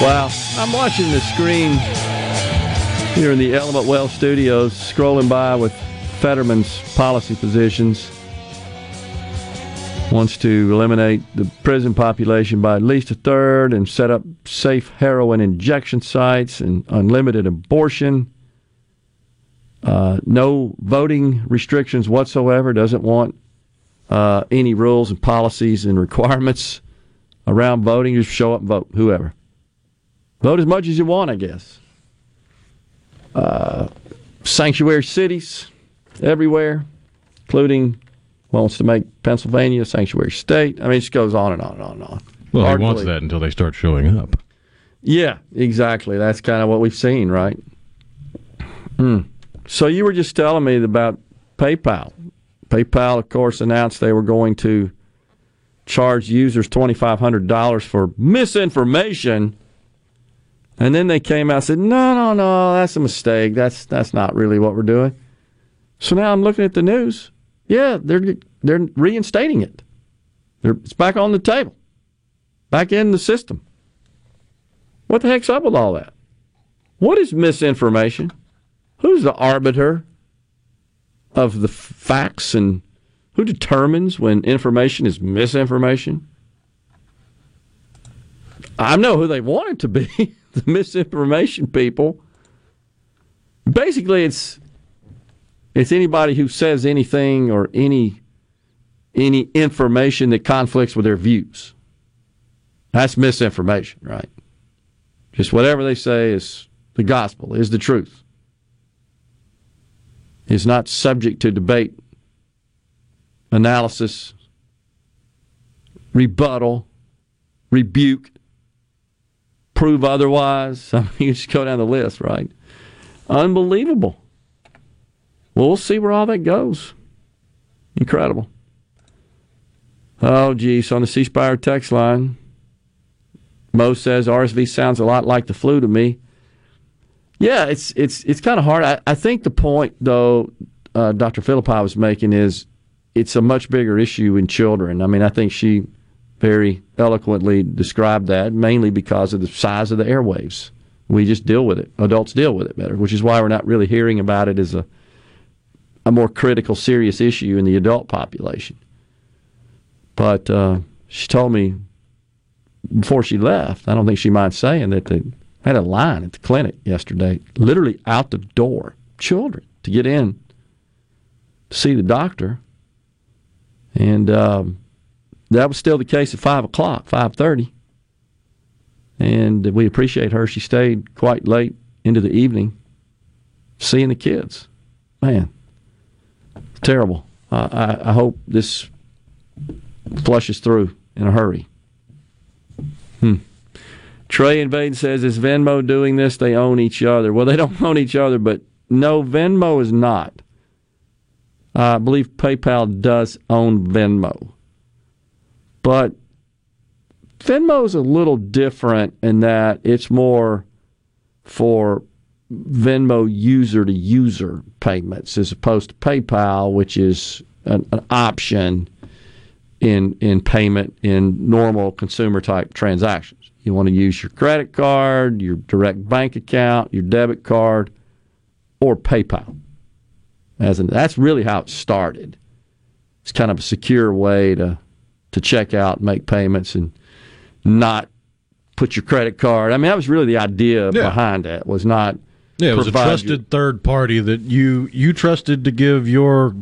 Wow. I'm watching the screen here in the Element Wealth Studios, scrolling by with Fetterman's policy positions. Wants to eliminate the prison population by at least a third and set up safe heroin injection sites and unlimited abortion. Uh, no voting restrictions whatsoever. Doesn't want uh, any rules and policies and requirements around voting. Just show up and vote, whoever. Vote as much as you want, I guess. Uh, sanctuary cities everywhere, including wants to make Pennsylvania a sanctuary state. I mean, it just goes on and on and on and on. Well, Hard he wants that until they start showing up. Yeah, exactly. That's kind of what we've seen, right? Hmm. So you were just telling me about PayPal. PayPal, of course, announced they were going to charge users twenty five hundred dollars for misinformation, and then they came out and said, "No, no, no, that's a mistake. That's that's not really what we're doing." So now I'm looking at the news. Yeah, they're they're reinstating it. They're, it's back on the table, back in the system. What the heck's up with all that? What is misinformation? Who's the arbiter of the facts and who determines when information is misinformation? I know who they want it to be *laughs* *laughs* the misinformation people. basically it's it's anybody who says anything or any any information that conflicts with their views. That's misinformation, right? Just whatever they say is the gospel, is the truth. Is not subject to debate, analysis, rebuttal, rebuke, prove otherwise. *laughs* I mean, you just go down the list, right? Unbelievable. Well, we'll see where all that goes. Incredible. Oh, geez, on the C text line, Mo says RSV sounds a lot like the flu to me. Yeah, it's it's it's kind of hard. I, I think the point, though, uh, Dr. Philippi was making is it's a much bigger issue in children. I mean, I think she very eloquently described that, mainly because of the size of the airwaves. We just deal with it. Adults deal with it better, which is why we're not really hearing about it as a a more critical, serious issue in the adult population. But uh, she told me before she left, I don't think she minds saying that they had a line at the clinic yesterday, literally out the door, children to get in to see the doctor, and um, that was still the case at five o'clock, five thirty. And we appreciate her. She stayed quite late into the evening, seeing the kids. Man, terrible. I, I hope this flushes through in a hurry. Hmm. Trey and Baden says, is Venmo doing this? They own each other. Well, they don't *laughs* own each other, but no, Venmo is not. Uh, I believe PayPal does own Venmo. But Venmo is a little different in that it's more for Venmo user to user payments as opposed to PayPal, which is an, an option in in payment in normal consumer type transactions. You want to use your credit card, your direct bank account, your debit card, or PayPal. As in, that's really how it started. It's kind of a secure way to to check out, make payments, and not put your credit card. I mean, that was really the idea Yeah. behind that. Was not Yeah, it was a trusted your- third party that you you trusted to give your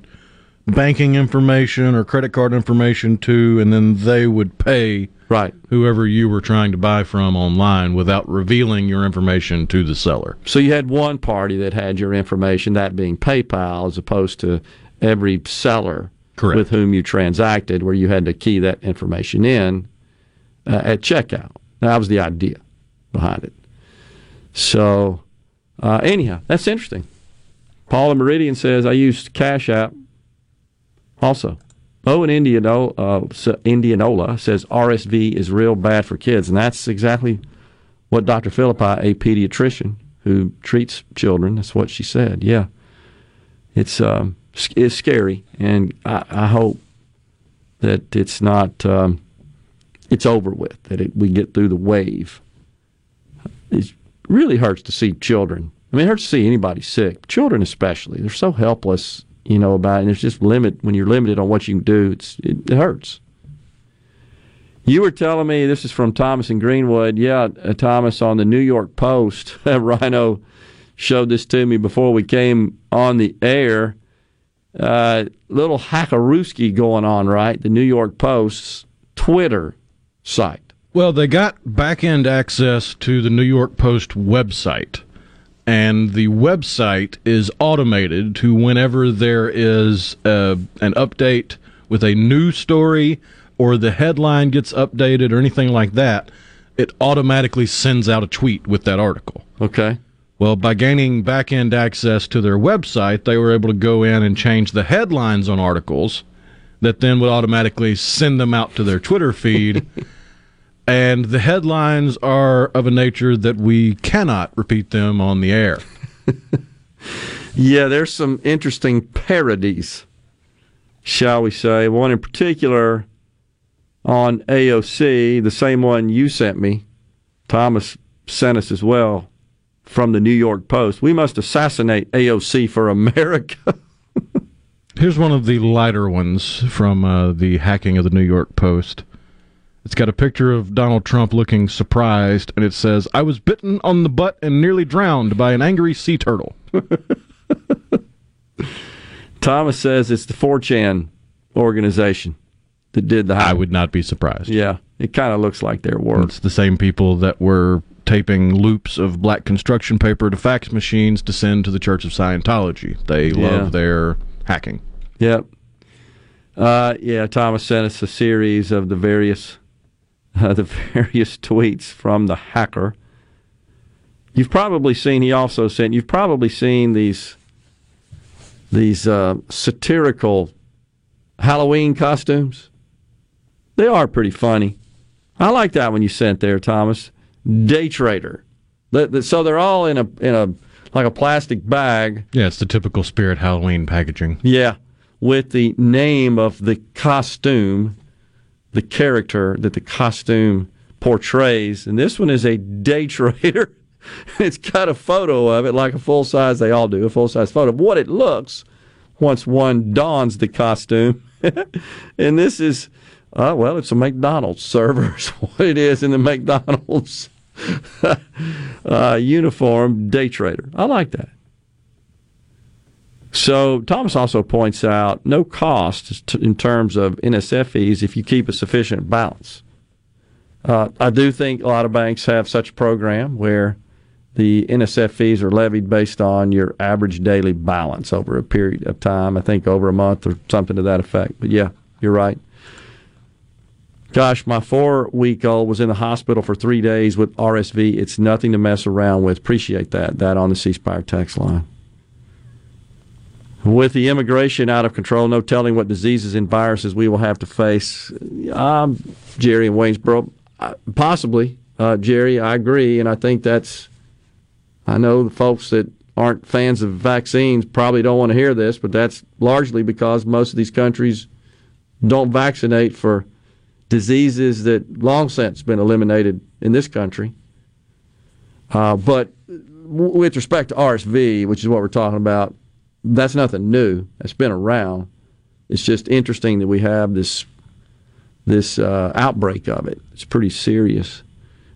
banking information or credit card information to, and then they would pay right whoever you were trying to buy from online without revealing your information to the seller. So you had one party that had your information, that being PayPal, as opposed to every seller Correct. with whom you transacted, where you had to key that information in uh, at checkout. That was the idea behind it. So, uh, anyhow, that's interesting. Paula Meridian says, I used Cash App also. Oh, and Indiano, uh, Indianola says RSV is real bad for kids. And that's exactly what Dr. Philippi, a pediatrician who treats children, that's what she said. Yeah. It's, um, s- it's scary. And I, I hope that it's not, um, it's over with, that it, we get through the wave. It really hurts to see children. I mean, it hurts to see anybody sick, children especially. They're so helpless, you know, about it. And there's just limit when you're limited on what you can do. It's it, it hurts. You were telling me this is from Thomas in Greenwood. Yeah, uh, Thomas on the New York Post. *laughs* Rhino showed this to me before we came on the air. Uh, little hackarooski going on, right? The New York Post's Twitter site. Well, they got back end access to the New York Post website. And the website is automated to whenever there is uh an update with a news story or the headline gets updated or anything like that, it automatically sends out a tweet with that article. Okay. Well, by gaining back end access to their website, they were able to go in and change the headlines on articles that then would automatically send them out to their Twitter feed. *laughs* and the headlines are of a nature that we cannot repeat them on the air. *laughs* Yeah, there's some interesting parodies, shall we say. One in particular on AOC, the same one you sent me. Thomas sent us as well from the New York Post. We must assassinate AOC for America. *laughs* Here's one of the lighter ones from uh, the hacking of the New York Post. It's got a picture of Donald Trump looking surprised, and it says, I was bitten on the butt and nearly drowned by an angry sea turtle. *laughs* Thomas says it's the 4chan organization that did the. I would not be surprised. Yeah, it kind of looks like their work. It's the same people that were taping loops of black construction paper to fax machines to send to the Church of Scientology. They Yeah. love their hacking. Yep. Uh, yeah, Thomas sent us a series of the various uh, *laughs* the various tweets from the hacker. You've probably seen. He also sent. You've probably seen these these uh, satirical Halloween costumes. They are pretty funny. I like that one you sent there, Thomas. Day trader. So they're all in a in a like a plastic bag. Yeah, it's the typical Spirit Halloween packaging. Yeah, with the name of the costume, the character that the costume portrays. And this one is a day *laughs* trader. it's got a photo of it, like a full size, they all do, a full size photo of what it looks once one dons the costume. *laughs* and this is, uh, well, it's a McDonald's server, *laughs* is what it is in the McDonald's *laughs* uh, uniform day trader. I like that. So Thomas also points out no cost in terms of NSF fees if you keep a sufficient balance. Uh, I do think a lot of banks have such a program where the NSF fees are levied based on your average daily balance over a period of time. I think over a month or something to that effect. But yeah, you're right. Gosh, my four week old was in the hospital for three days with RSV. It's nothing to mess around with. Appreciate that. That on the C Spire text line. With the immigration out of control, no telling what diseases and viruses we will have to face. Um, Jerry and Waynesboro, possibly. Uh, Jerry, I agree, and I think that's. I know the folks that aren't fans of vaccines probably don't want to hear this, but that's largely because most of these countries don't vaccinate for diseases that long since been eliminated in this country. Uh, but with respect to RSV, which is what we're talking about, that's nothing new. That's been around. It's just interesting that we have this this uh, outbreak of it. It's pretty serious.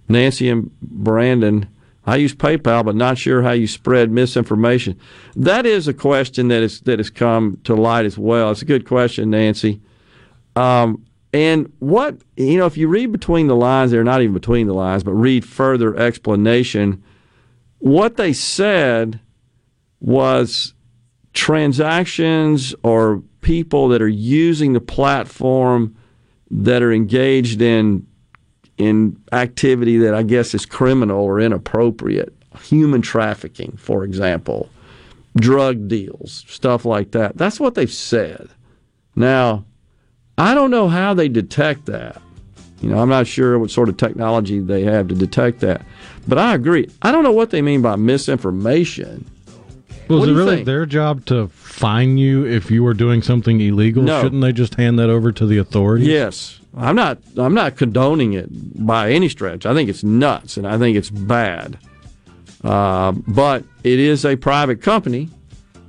Nancy and Brandon, I use PayPal, but not sure how you spread misinformation. That is a question that is that has come to light as well. It's a good question, Nancy. Um, and what you know, if you read between the lines, they're not even between the lines, but read further explanation. What they said was transactions or people that are using the platform that are engaged in in activity that I guess is criminal or inappropriate, human trafficking, for example, drug deals, stuff like that. That's what they've said. Now, I don't know how they detect that. You know, I'm not sure what sort of technology they have to detect that. But I agree. I don't know what they mean by misinformation. Well, is it really think? their job to fine you if you are doing something illegal? No. Shouldn't they just hand that over to the authorities? Yes, I'm not. I'm not condoning it by any stretch. I think it's nuts, and I think it's bad. Uh, but it is a private company,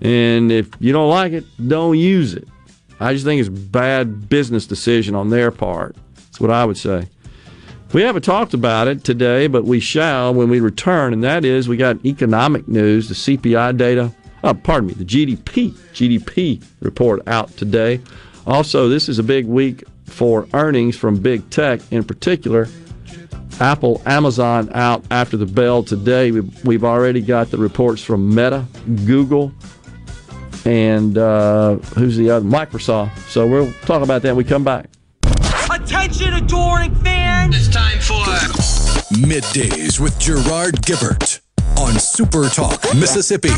and if you don't like it, don't use it. I just think it's bad business decision on their part. That's what I would say. We haven't talked about it today, but we shall when we return, and that is we got economic news, the CPI data. Uh, pardon me, the GDP GDP report out today. Also, this is a big week for earnings from big tech, in particular. Apple, Amazon out after the bell today. We've already got the reports from Meta, Google, and uh, who's the other? Microsoft. So we'll talk about that when we come back. Attention, adoring fans! It's time for Middays with Gerard Gibert on Super Talk, Mississippi.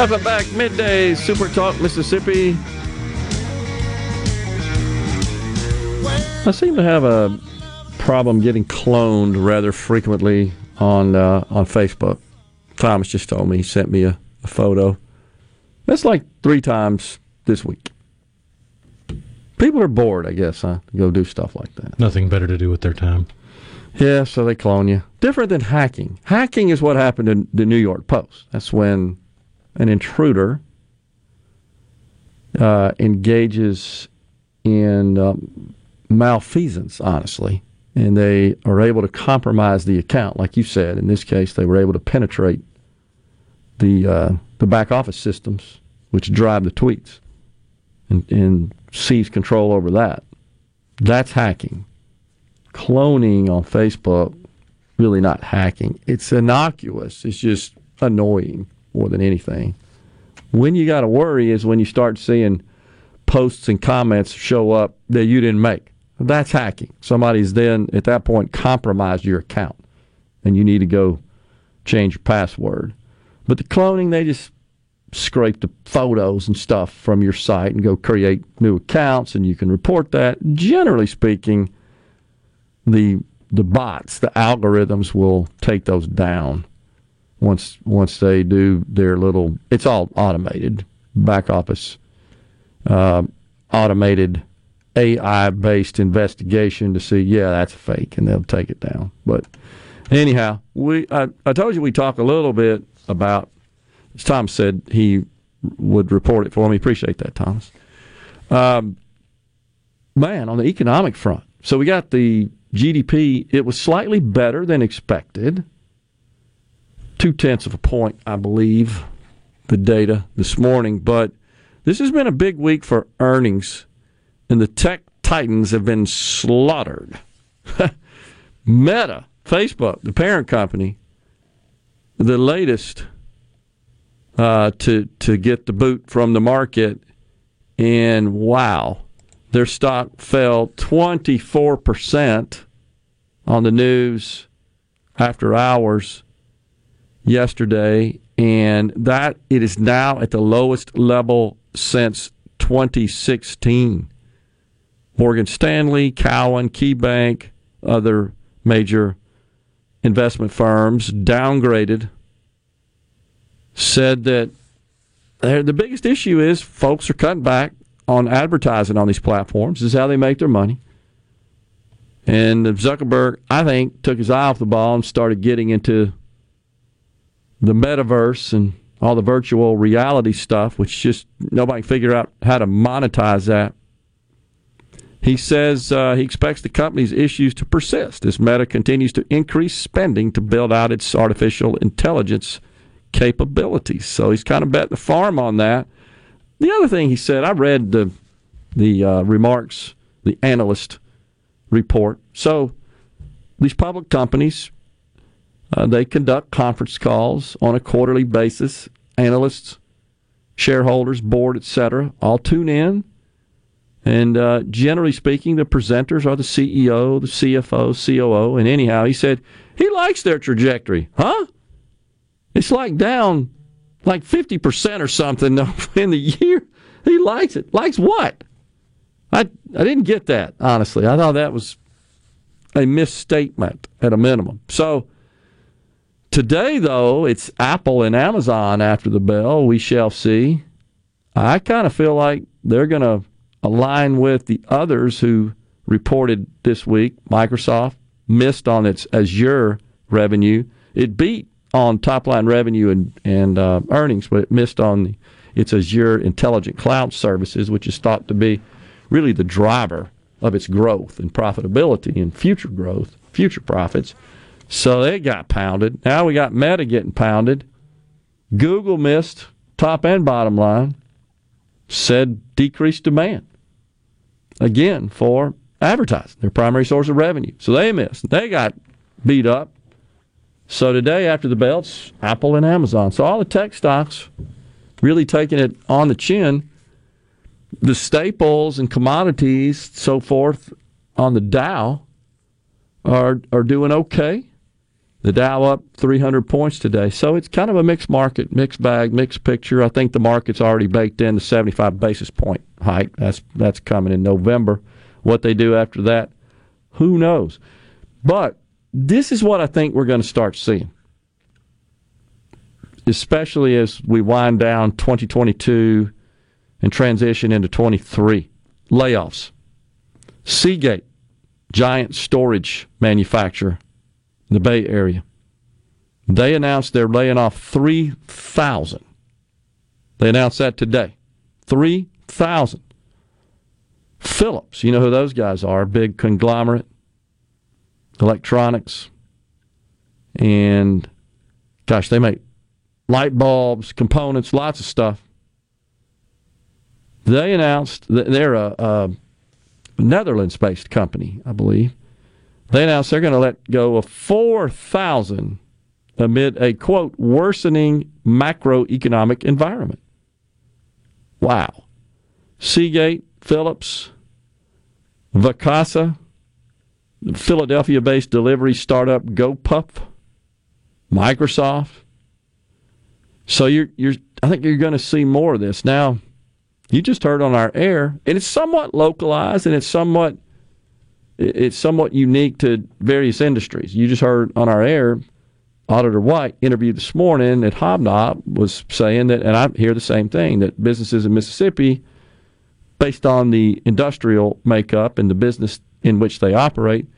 Welcome back, midday Super Talk Mississippi. I seem to have a problem getting cloned rather frequently on uh, on Facebook. Thomas just told me he sent me a, a photo. That's like three times this week. People are bored, I guess, huh? Go do stuff like that. Nothing better to do with their time. Yeah, so they clone you. Different than hacking. Hacking is what happened in the New York Post. That's when an intruder uh, engages in um, malfeasance, honestly, and they are able to compromise the account. Like you said, in this case, they were able to penetrate the uh, the back office systems, which drive the tweets, and, and seize control over that. That's hacking. Cloning on Facebook, really not hacking. It's innocuous. It's just annoying more than anything. When you got to worry is when you start seeing posts and comments show up that you didn't make. That's hacking. Somebody's then at that point compromised your account, and you need to go change your password. But the cloning, they just scrape the photos and stuff from your site and go create new accounts, and you can report that. Generally speaking, the the bots, the algorithms will take those down once once they do their little. It's all automated back office, uh, automated AI based investigation to see yeah that's fake, and they'll take it down. But anyhow, we I, I told you we talk a little bit about. As Tom said, he would report it for me. Appreciate that, Thomas. Um, man, on the economic front, so we got the GDP. It was slightly better than expected two tenths of a point, I believe, the data this morning. But this has been a big week for earnings, and the tech titans have been slaughtered. *laughs* Meta, Facebook, the parent company, the latest uh, to to get the boot from the market, and wow, their stock fell twenty four percent on the news after hours yesterday, and that it is now at the lowest level since 2016. Morgan Stanley, Cowen, KeyBanc, other major investment firms downgraded, said that the biggest issue is folks are cutting back on advertising on these platforms. This is how they make their money. And Zuckerberg, I think, took his eye off the ball and started getting into the metaverse and all the virtual reality stuff, which just nobody can figure out how to monetize that. He says uh, he expects the company's issues to persist as Meta continues to increase spending to build out its artificial intelligence capabilities. So he's kind of bet the farm on that. The other thing he said, I read the the uh, remarks, the analyst report. So these public companies uh, they conduct conference calls on a quarterly basis. Analysts, shareholders, board, etc., all tune in. And uh, generally speaking, the presenters are the CEO, the CFO, COO. And anyhow, he said he likes their trajectory. Huh? It's like down like 50% or something *laughs* in the year. He likes it. Likes what? I, I didn't get that, honestly. I thought that was a misstatement at a minimum. So, Today, though, it's Apple and Amazon after the bell. We shall see. I kind of feel like they're going to align with the others who reported this week. Microsoft missed on its Azure revenue. It beat on top line revenue and, and uh, earnings, but it missed on the, its Azure Intelligent Cloud Services, which is thought to be really the driver of its growth and profitability and future growth, future profits. So they got pounded. Now we got Meta getting pounded. Google missed top and bottom line, said decreased demand again for advertising, their primary source of revenue. So they missed. They got beat up. So today, after the belts, Apple and Amazon. So all the tech stocks really taking it on the chin. The staples and commodities, so forth, on the Dow are are doing okay. The Dow up 300 points today. So it's kind of a mixed market, mixed bag, mixed picture. I think the market's already baked in the 75 basis point hike. That's that's coming in November. What they do after that, who knows? But this is what I think we're going to start seeing. Especially as we wind down 2022 and transition into 23. layoffs. Seagate, giant storage manufacturer the Bay Area, they announced they're laying off 3,000. They announced that today. 3,000. Philips, you know who those guys are, big conglomerate, electronics, and gosh, they make light bulbs, components, lots of stuff. They announced that they're a, a Netherlands based company, I believe. They announced they're going to let go of 4,000 amid a quote worsening macroeconomic environment. Wow. Seagate, Philips, Vacasa, Philadelphia based delivery startup GoPuff, Microsoft. So you're you're I think you're going to see more of this. Now, you just heard on our air, and it's somewhat localized and it's somewhat it's somewhat unique to various industries. You just heard on our air Auditor White interviewed this morning at Hobnob was saying that, and I hear the same thing, that businesses in Mississippi, based on the industrial makeup and the business in which they operate,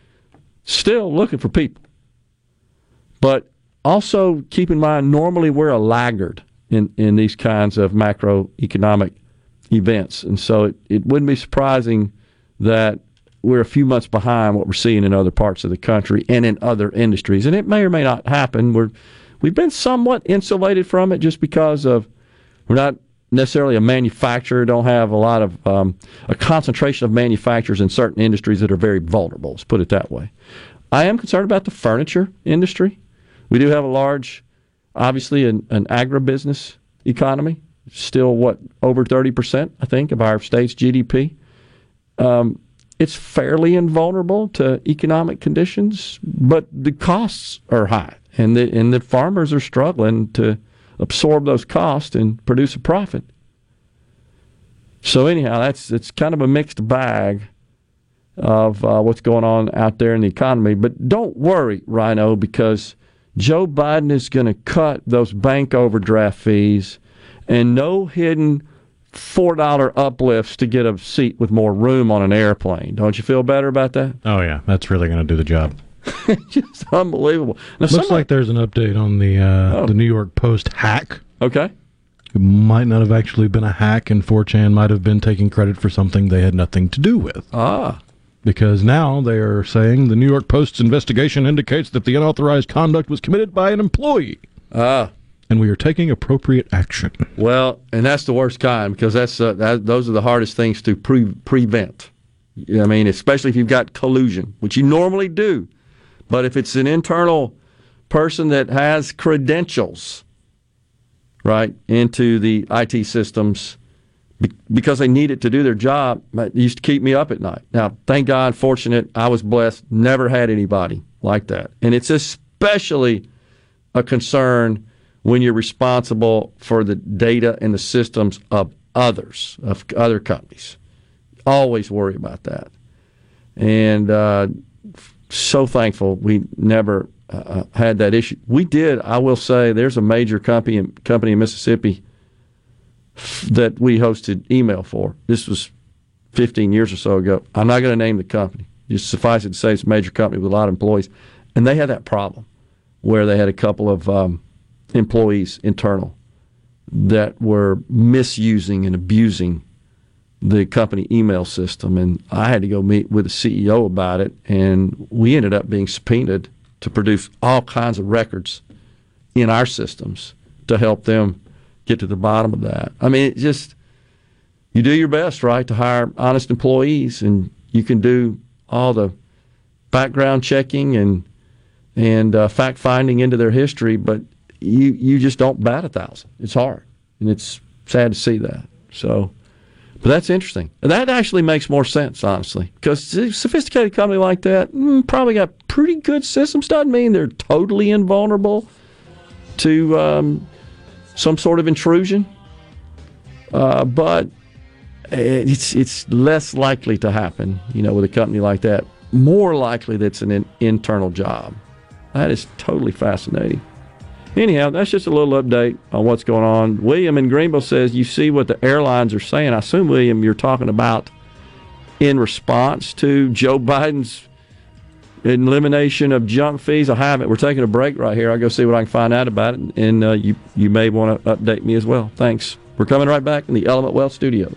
still looking for people. But also keep in mind, normally we're a laggard in, in these kinds of macroeconomic events. And so it, it wouldn't be surprising that we're a few months behind what we're seeing in other parts of the country and in other industries. And it may or may not happen. We're we've been somewhat insulated from it just because of we're not necessarily a manufacturer, don't have a lot of um, a concentration of manufacturers in certain industries that are very vulnerable. Let's put it that way. I am concerned about the furniture industry. We do have a large, obviously, an, an agribusiness economy. Still, what over thirty percent, I think, of our state's GDP. Um, it's fairly invulnerable to economic conditions, but the costs are high, and the and the farmers are struggling to absorb those costs and produce a profit. So anyhow, that's it's kind of a mixed bag of uh, what's going on out there in the economy. But don't worry, Rhino, because Joe Biden is going to cut those bank overdraft fees, and no hidden four dollar uplifts to get a seat with more room on an airplane. Don't you feel better about that? Oh yeah, that's really going to do the job. *laughs* Just unbelievable. Now, Looks somebody, like there's an update on the uh, oh. the New York Post hack. Okay. It might not have actually been a hack, and 4chan might have been taking credit for something they had nothing to do with. Ah. Because now they are saying the New York Post's investigation indicates that the unauthorized conduct was committed by an employee. Ah and we are taking appropriate action. Well, and that's the worst kind because that's uh, that, those are the hardest things to pre- prevent. I mean, especially if you've got collusion, which you normally do. But if it's an internal person that has credentials, right, into the IT systems because they need it to do their job, it used to keep me up at night. Now, thank God, fortunate, I was blessed, never had anybody like that. And it's especially a concern when you're responsible for the data and the systems of others, of other companies. Always worry about that. And uh, so thankful we never uh, uh had that issue. We did, I will say, there's a major company, company in Mississippi that we hosted email for. This was 15 years or so ago. I'm not going to name the company. Just suffice it to say it's a major company with a lot of employees. And they had that problem where they had a couple of um, employees internal that were misusing and abusing the company email system. And I had to go meet with the CEO about it. And we ended up being subpoenaed to produce all kinds of records in our systems to help them get to the bottom of that. I mean, it just, you do your best, right, to hire honest employees, and you can do all the background checking and and uh, fact finding into their history, but you you just don't bat a thousand. It's hard, and it's sad to see that. So, but that's interesting. That actually makes more sense, honestly, because a sophisticated company like that mm, probably got pretty good systems. Doesn't mean they're totally invulnerable to um, some sort of intrusion, uh, but it's it's less likely to happen. You know, with a company like that, more likely that's an in, internal job. That is totally fascinating. Anyhow, that's just a little update on what's going on. William in Greenville says, You see what the airlines are saying. I assume, William, you're talking about in response to Joe Biden's elimination of junk fees? I haven't. We're taking a break right here. I'll go see what I can find out about it, and uh, you you may want to update me as well. Thanks. We're coming right back in the Element Wealth Studios.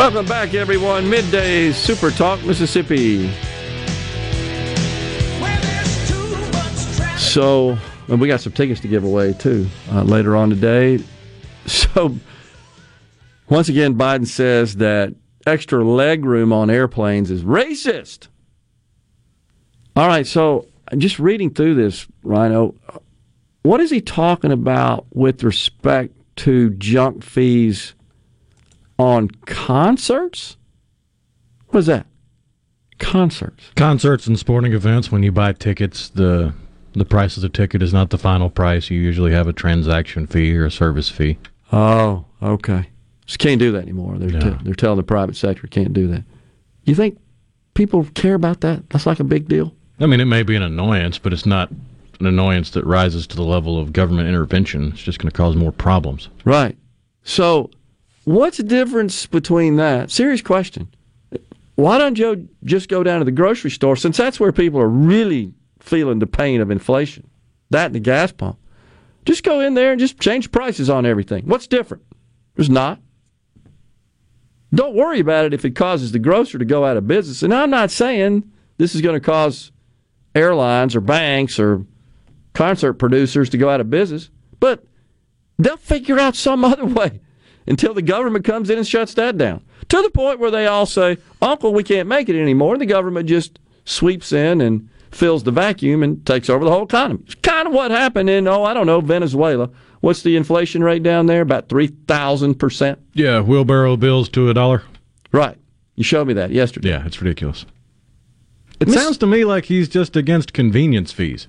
Welcome back, everyone. Midday Super Talk, Mississippi. So, and we got some tickets to give away too uh, later on today. *laughs* So, once again, Biden says that extra leg room on airplanes is racist. All right, so just reading through this, Rhino, what is he talking about with respect to junk fees on concerts? What is that? Concerts. Concerts and sporting events, when you buy tickets, the the price of the ticket is not the final price. You usually have a transaction fee or a service fee. Oh, okay. Just can't do that anymore. They're, Yeah. t- they're telling the private sector can't do that. You think people care about that? That's like a big deal? I mean, it may be an annoyance, but it's not an annoyance that rises to the level of government intervention. It's just going to cause more problems. Right. So, what's the difference between that? Serious question. Why don't Joe just go down to the grocery store since that's where people are really feeling the pain of inflation? That and the gas pump. Just go in there and just change prices on everything. What's different? There's not. Don't worry about it if it causes the grocer to go out of business. And I'm not saying this is going to cause airlines or banks or concert producers to go out of business, but they'll figure out some other *laughs* way until the government comes in and shuts that down. To the point where they all say, Uncle, we can't make it anymore. And the government just sweeps in and fills the vacuum and takes over the whole economy. It's kind of what happened in, oh, I don't know, Venezuela. What's the inflation rate down there? About 3,000%. Yeah, wheelbarrow bills to a dollar. Right. You showed me that yesterday. Yeah, it's ridiculous. It sounds to me like he's just against convenience fees.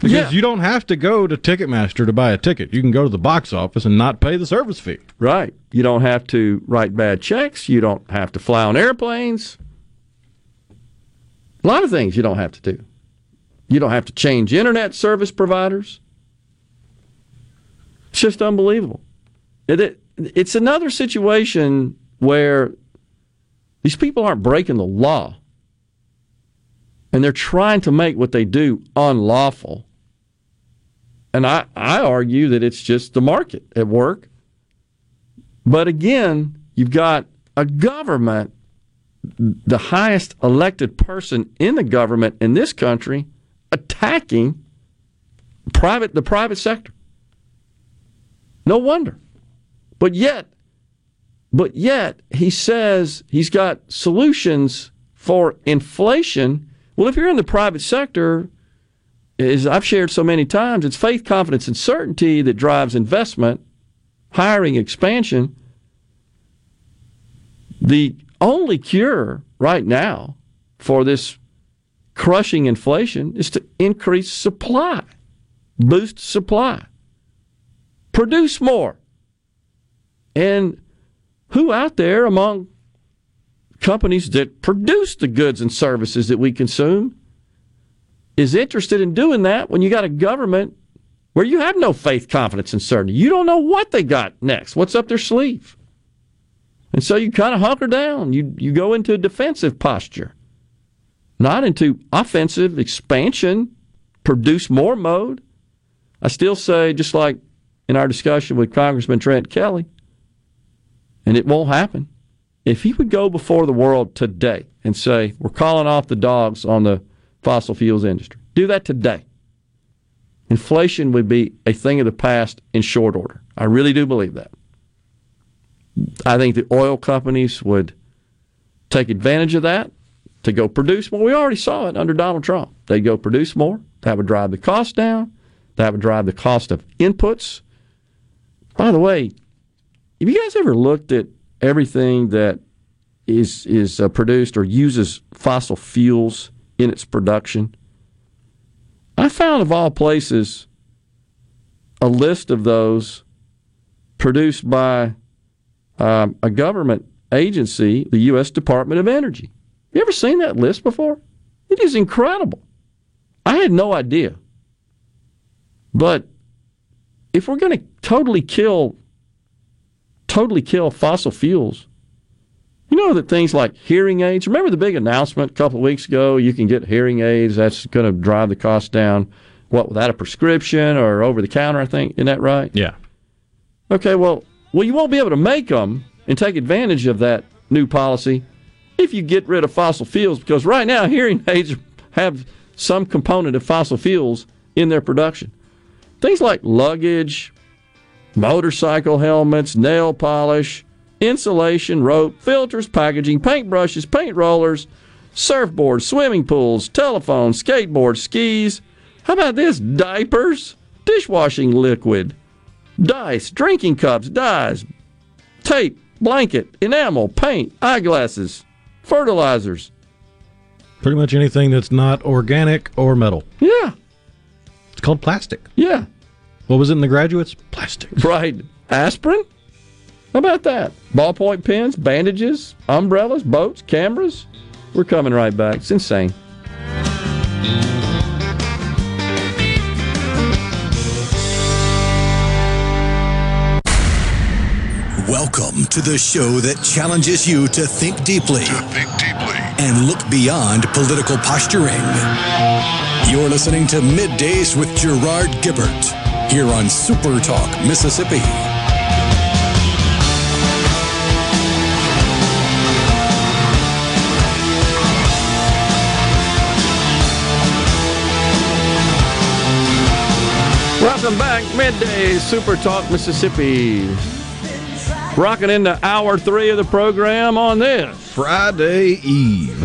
Because Yeah. you don't have to go to Ticketmaster to buy a ticket. You can go to the box office and not pay the service fee. Right. You don't have to write bad checks. You don't have to fly on airplanes. A lot of things you don't have to do. You don't have to change internet service providers. It's just unbelievable. It, it, it's another situation where these people aren't breaking the law and they're trying to make what they do unlawful. And I, I argue that it's just the market at work. But again, you've got a government, the highest elected person in the government in this country, attacking private the private sector. No wonder. But yet, but yet he says he's got solutions for inflation. Well, if you're in the private sector, as I've shared so many times, it's faith, confidence, and certainty that drives investment, hiring, expansion. The only cure right now for this crushing inflation is to increase supply, boost supply, produce more. And who out there among companies that produce the goods and services that we consume is interested in doing that when you got a government where you have no faith, confidence, and certainty? You don't know what they got next, what's up their sleeve. And so you kind of hunker down. You, you go into a defensive posture, not into offensive expansion, produce more mode. I still say, just like in our discussion with Congressman Trent Kelly, and it won't happen. If he would go before the world today and say, we're calling off the dogs on the fossil fuels industry, do that today. Inflation would be a thing of the past in short order. I really do believe that. I think the oil companies would take advantage of that to go produce more. We already saw it under Donald Trump. They'd go produce more. That would drive the cost down. That would drive the cost of inputs. By the way, have you guys ever looked at everything that is is uh, produced or uses fossil fuels in its production? I found of all places a list of those produced by um, a government agency, the U.S. Department of Energy. You ever seen that list before? It is incredible. I had no idea. But if we're going to totally kill, totally kill fossil fuels, you know that things like hearing aids. Remember the big announcement a couple of weeks ago? You can get hearing aids. That's going to drive the cost down. What without a prescription or over the counter? I think isn't that right? Yeah. Okay. Well, well, you won't be able to make them and take advantage of that new policy if you get rid of fossil fuels because right now *laughs* hearing aids have some component of fossil fuels in their production. Things like luggage, motorcycle helmets, nail polish, insulation, rope, filters, packaging, paintbrushes, paint rollers, surfboards, swimming pools, telephones, skateboards, skis. How about this? Diapers, dishwashing liquid, dice, drinking cups, dyes, tape, blanket, enamel, paint, eyeglasses, fertilizers. Pretty much anything that's not organic or metal. Yeah. It's called plastic. Yeah. What was it in the graduates? Plastic. Right. Aspirin? How about that? Ballpoint pens, bandages, umbrellas, boats, cameras. We're coming right back. It's insane. Welcome to the show that challenges you to think deeply. To think deeply. And look beyond political posturing. You're listening to Middays with Gerard Gibert here on Super Talk, Mississippi. Welcome back, midday Super Talk Mississippi. Rocking into hour three of the program on this Friday Eve.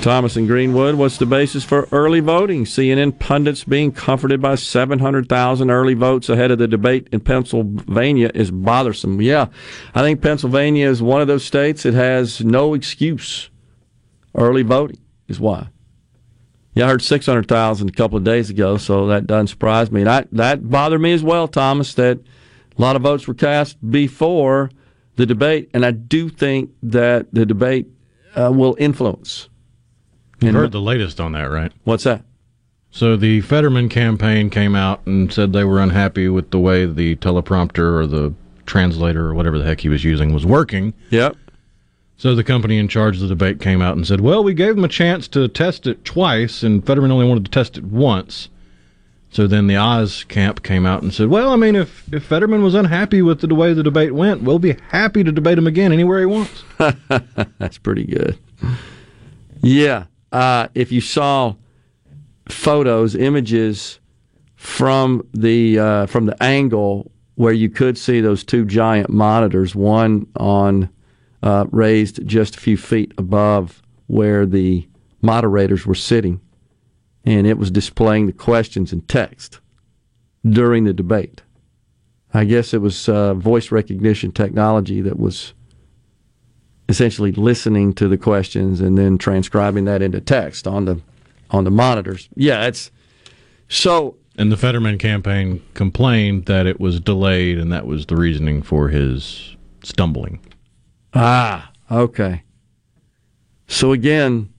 Thomas and Greenwood, what's the basis for early voting? CNN pundits being comforted by 700,000 early votes ahead of the debate in Pennsylvania is bothersome. Yeah, I think Pennsylvania is one of those states that has no excuse. Early voting is why. Yeah, I heard 600,000 a couple of days ago, so that doesn't surprise me. And I, that bothered me as well, Thomas, that a lot of votes were cast before the debate, and I do think that the debate uh, will influence. You heard the latest on that, right? What's that? So the Fetterman campaign came out and said they were unhappy with the way the teleprompter or the translator or whatever the heck he was using was working. Yep. So the company in charge of the debate came out and said, "Well, we gave them a chance to test it twice, and Fetterman only wanted to test it once." So then the Oz camp came out and said, "Well, I mean, if if Fetterman was unhappy with the way the debate went, we'll be happy to debate him again anywhere he wants." *laughs* That's pretty good. Yeah. Uh, if you saw photos, images from the uh, from the angle where you could see those two giant monitors, one on uh, raised just a few feet above where the moderators were sitting, and it was displaying the questions in text during the debate. I guess it was uh, voice recognition technology that was essentially listening to the questions and then transcribing that into text on the on the monitors. Yeah, it's so. And the Fetterman campaign complained that it was delayed, and that was the reasoning for his stumbling. Ah, okay. So again,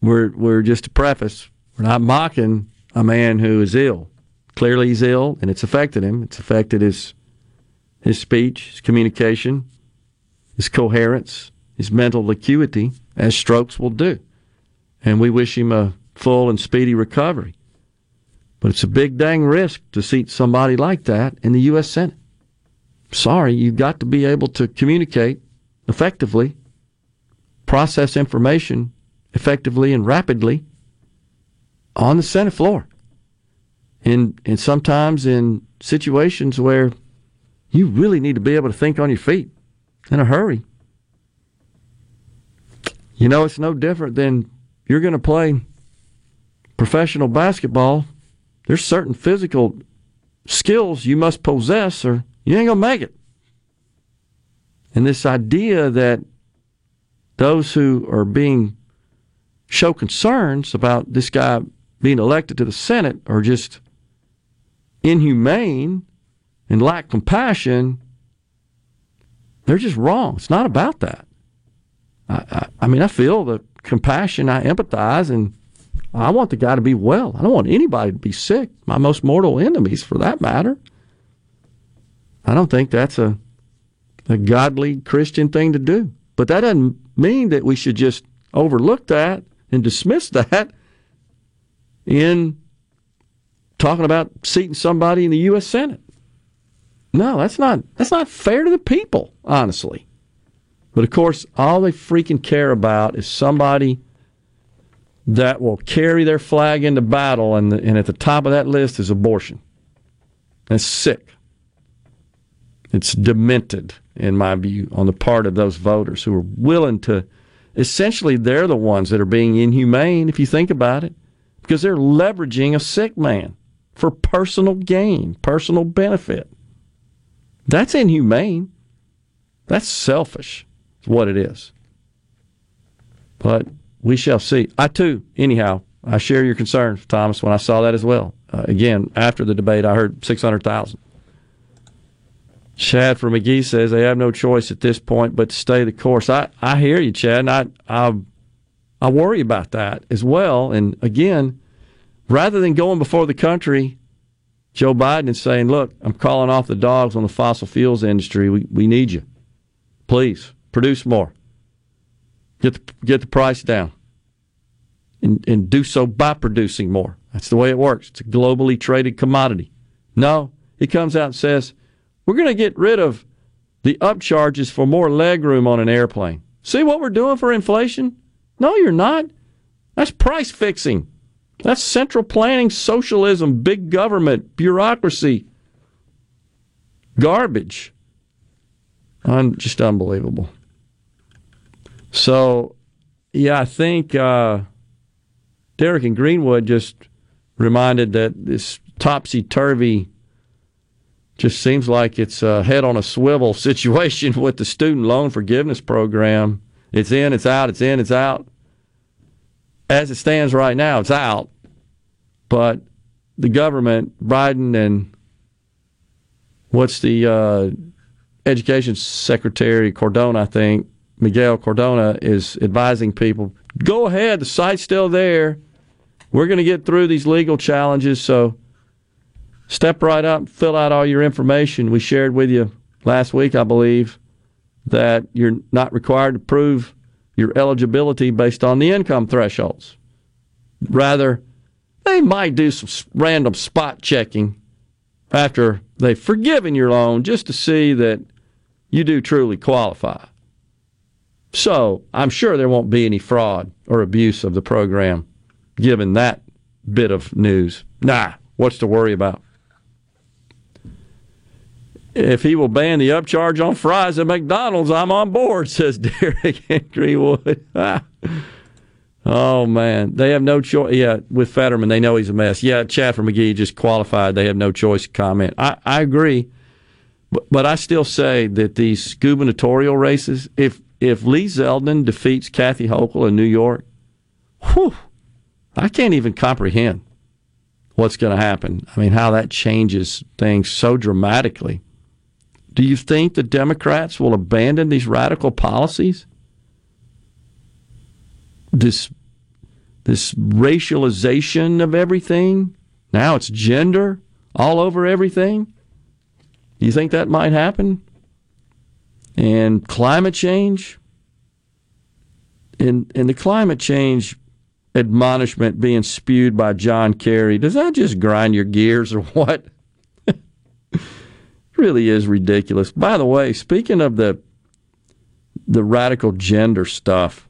we're we're just a preface, we're not mocking a man who is ill. Clearly he's ill and it's affected him. It's affected his his speech, his communication, his coherence, his mental acuity, as strokes will do. And we wish him a full and speedy recovery. But it's a big dang risk to seat somebody like that in the U.S. Senate. Sorry, you've got to be able to communicate effectively, process information effectively and rapidly on the Senate floor. And, and sometimes in situations where you really need to be able to think on your feet in a hurry. You know, it's no different than you're going to play professional basketball. There's certain physical skills you must possess or you ain't going to make it. And this idea that those who are being show concerns about this guy being elected to the Senate are just inhumane and lack compassion, they're just wrong. It's not about that. I, I, I mean, I feel the compassion, I empathize, and I want the guy to be well. I don't want anybody to be sick, my most mortal enemies for that matter. I don't think that's a, a godly Christian thing to do. But that doesn't mean that we should just overlook that and dismiss that in talking about seating somebody in the U.S. Senate. No, that's not that's not fair to the people, honestly. But of course, all they freaking care about is somebody that will carry their flag into battle, and, the, and at the top of that list is abortion. That's sick. It's demented, in my view, on the part of those voters who are willing to. Essentially, they're the ones that are being inhumane, if you think about it, because they're leveraging a sick man for personal gain, personal benefit. That's inhumane. That's selfish, is what it is. But we shall see. I too, anyhow, I share your concerns, Thomas, when I saw that as well. Uh, again, after the debate, I heard 600,000. Chad from Magee says they have no choice at this point but to stay the course. I, I hear you, Chad, and I, I, I worry about that as well. And again, rather than going before the country, Joe Biden is saying, look, I'm calling off the dogs on the fossil fuels industry. We, we need you. Please produce more. Get the, get the price down. And, and do so by producing more. That's the way it works. It's a globally traded commodity. No, he comes out and says, we're going to get rid of the upcharges for more legroom on an airplane. See what we're doing for inflation? No, you're not. That's price fixing. That's central planning, socialism, big government, bureaucracy, garbage. I'm just unbelievable. So, yeah, I think uh, Derek and Greenwood just reminded that this topsy turvy just seems like it's a head on a swivel *laughs* situation with the student loan forgiveness program. It's in, it's out, it's in, it's out. As it stands right now, it's out. But the government, Biden and what's the uh, education secretary, Cardona, I think, Miguel Cardona, is advising people go ahead, the site's still there. We're going to get through these legal challenges, so step right up, fill out all your information. We shared with you last week, I believe, that you're not required to prove your eligibility based on the income thresholds. Rather, they might do some random spot checking after they've forgiven your loan just to see that you do truly qualify. So I'm sure there won't be any fraud or abuse of the program given that bit of news. Nah, what's to worry about? If he will ban the upcharge on fries at McDonald's, I'm on board, *laughs* says Derek and Greenwood. *laughs* oh, man. They have no choice. Yeah, with Fetterman, they know he's a mess. Yeah, Chad from Magee just qualified. They have no choice to comment. I, I agree. But, but I still say that these gubernatorial races, if if Lee Zeldin defeats Kathy Hochul in New York, whew, I can't even comprehend what's going to happen. I mean, how that changes things so dramatically. Do you think the Democrats will abandon these radical policies? This this racialization of everything. Now it's gender all over everything. Do you think that might happen? And climate change. And and the climate change admonishment being spewed by John Kerry. Does that just grind your gears or what? *laughs* really is ridiculous. By the way, speaking of the the radical gender stuff,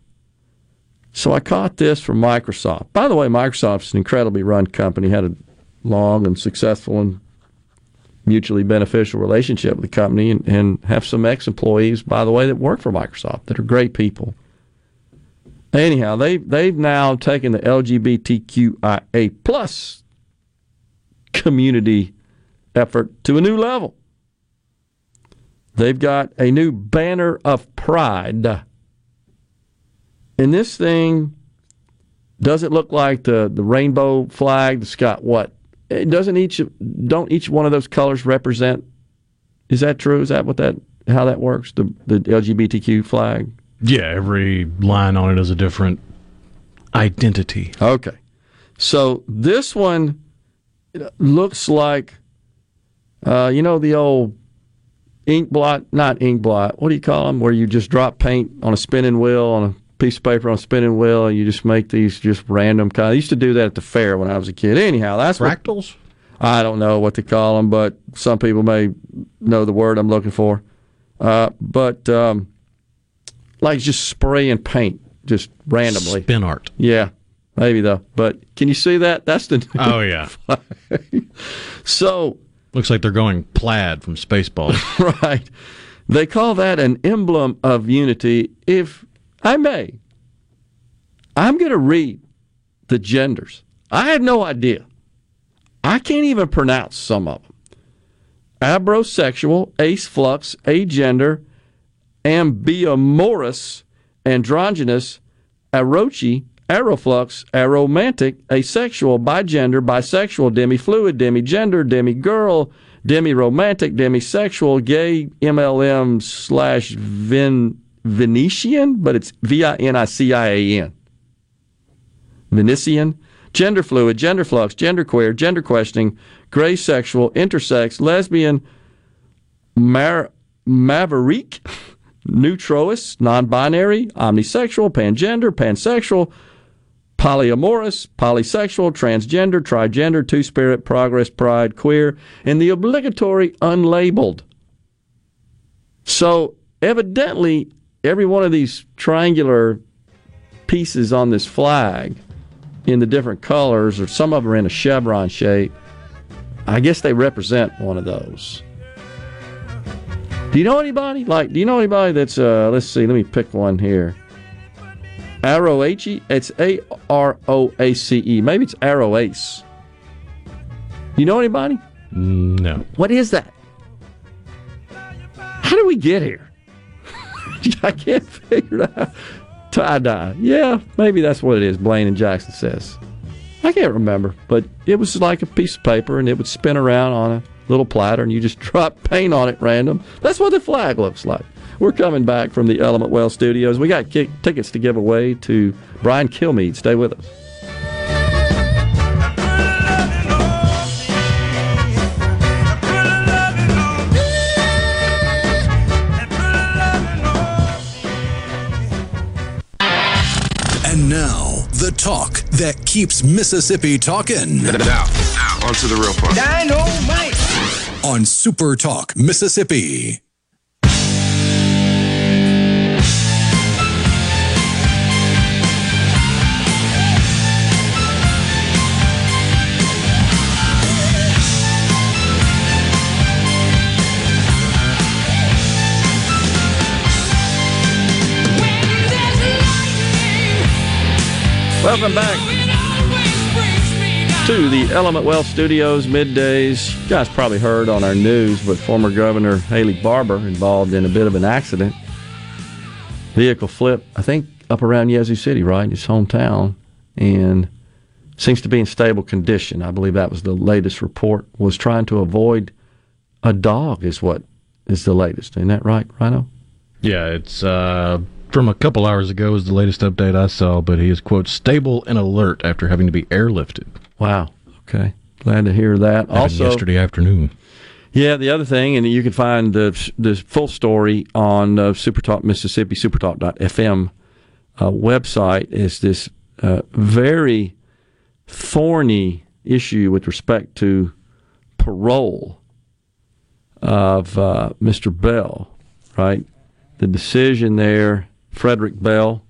so I caught this from Microsoft. By the way, Microsoft's an incredibly run company, had a long and successful and mutually beneficial relationship with the company, and, and have some ex-employees, by the way, that work for Microsoft that are great people. Anyhow, they they've now taken the LGBTQIA plus community effort to a new level. They've got a new banner of pride. And this thing doesn't look like the, the rainbow flag that's got what? It doesn't each don't each one of those colors represent is that true? Is that what that how that works? The the LGBTQ flag? Yeah, every line on it is a different identity. Okay. So this one looks like, uh, you know, the old ink blot, not ink blot, what do you call them? Where you just drop paint on a spinning wheel, on a piece of paper on a spinning wheel, and you just make these just random kind. I used to do that at the fair when I was a kid. Anyhow, that's Fractals? What, I don't know what to call them, but some people may know the word I'm looking for. Uh, but um, like just spraying paint just randomly. Spin art. Yeah, maybe though. But can you see that? That's the. Oh yeah. *laughs* so looks like they're going plaid from Spaceballs. *laughs* right. They call that an emblem of unity. If I may, I'm going to read the genders. I had no idea. I can't even pronounce some of them. Abrosexual, ace flux, agender, ambiamorous, androgynous, arochi, aroflux, aromantic, asexual, bigender, bisexual, demifluid, demigender, demigirl, demiromantic, demisexual, gay, MLM slash Vin, Venetian, but it's V I N I C I A N. Venetian, gender fluid, gender flux, gender queer, gender questioning, gray sexual, intersex, lesbian, mar- maverick, *laughs* neutroist, non binary, omnisexual, pangender, pansexual, polyamorous, polysexual, transgender, trigender, two spirit, progress, pride, queer, and the obligatory unlabeled. So, evidently, every one of these triangular pieces on this flag in the different colors, or some of them are in a chevron shape, I guess they represent one of those. Do you know anybody? Like, do you know anybody that's, uh, let's see, let me pick one here. Arrow H E? It's A R O A C E. Maybe it's Arrow Ace. You know anybody? Mm, no. What is that? How do we get here? *laughs* I can't figure it out. Tie dye. Yeah, maybe that's what it is, Blaine and Jackson says. I can't remember, but it was like a piece of paper and it would spin around on a little platter and you just *laughs* drop paint on it random. That's what the flag looks like. We're coming back from the Element Wealth studios. We got kick- tickets to give away to Brian Kilmeade. Stay with us. And now, the talk that keeps Mississippi talking. Now, now, on to the real part. Dynamite! On Super Talk, Mississippi. Welcome back to the Element Wealth Studios middays. You guys probably heard on our news, but former Governor Haley Barbour involved in a bit of an accident. Vehicle flip, I think, up around Yazoo City, right? His hometown, and seems to be in stable condition. I believe that was the latest report. Was trying to avoid a dog, is what is the latest. Isn't that right, Rhino? Yeah, it's uh, from a couple hours ago is the latest update I saw, but he is quote stable and alert after having to be airlifted. Wow. Okay. Glad to hear that. Happened also, yesterday afternoon. Yeah, the other thing, and you can find the the full story on uh, SuperTalk Mississippi, SuperTalk.fm uh, website, is this uh, very thorny issue with respect to parole of uh, Mr. Bell, right? The decision there, Frederick Bell,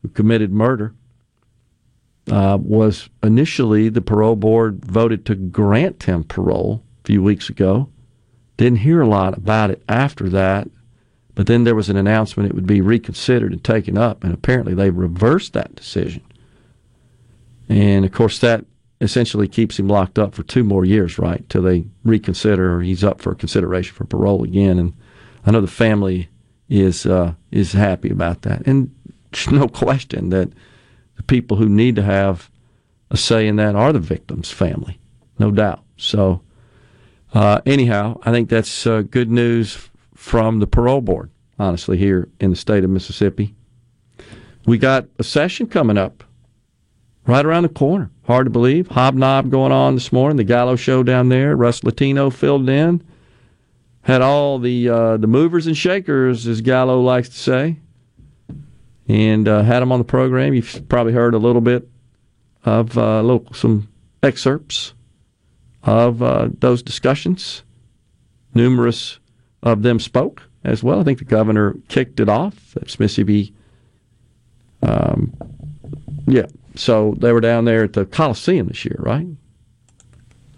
who committed murder, uh, was initially the parole board voted to grant him parole a few weeks ago. Didn't hear a lot about it after that, but then there was an announcement it would be reconsidered and taken up, and apparently they reversed that decision. And of course, that essentially keeps him locked up for two more years, right, till they reconsider or he's up for consideration for parole again. And I know the family is uh, is happy about that, and there's no question that the people who need to have a say in that are the victim's family, no doubt. So, uh, anyhow, I think that's uh, good news from the parole board, honestly, here in the state of Mississippi. We got a session coming up right around the corner. Hard to believe. Hobnob going on this morning, the Gallo show down there. Russ Latino filled in. Had all the uh, the movers and shakers, as Gallo likes to say, and uh, had them on the program. You've probably heard a little bit of uh, little, some excerpts of uh, those discussions. Numerous of them spoke as well. I think the governor kicked it off. That's Mississippi. Um, yeah, so they were down there at the Coliseum this year, right?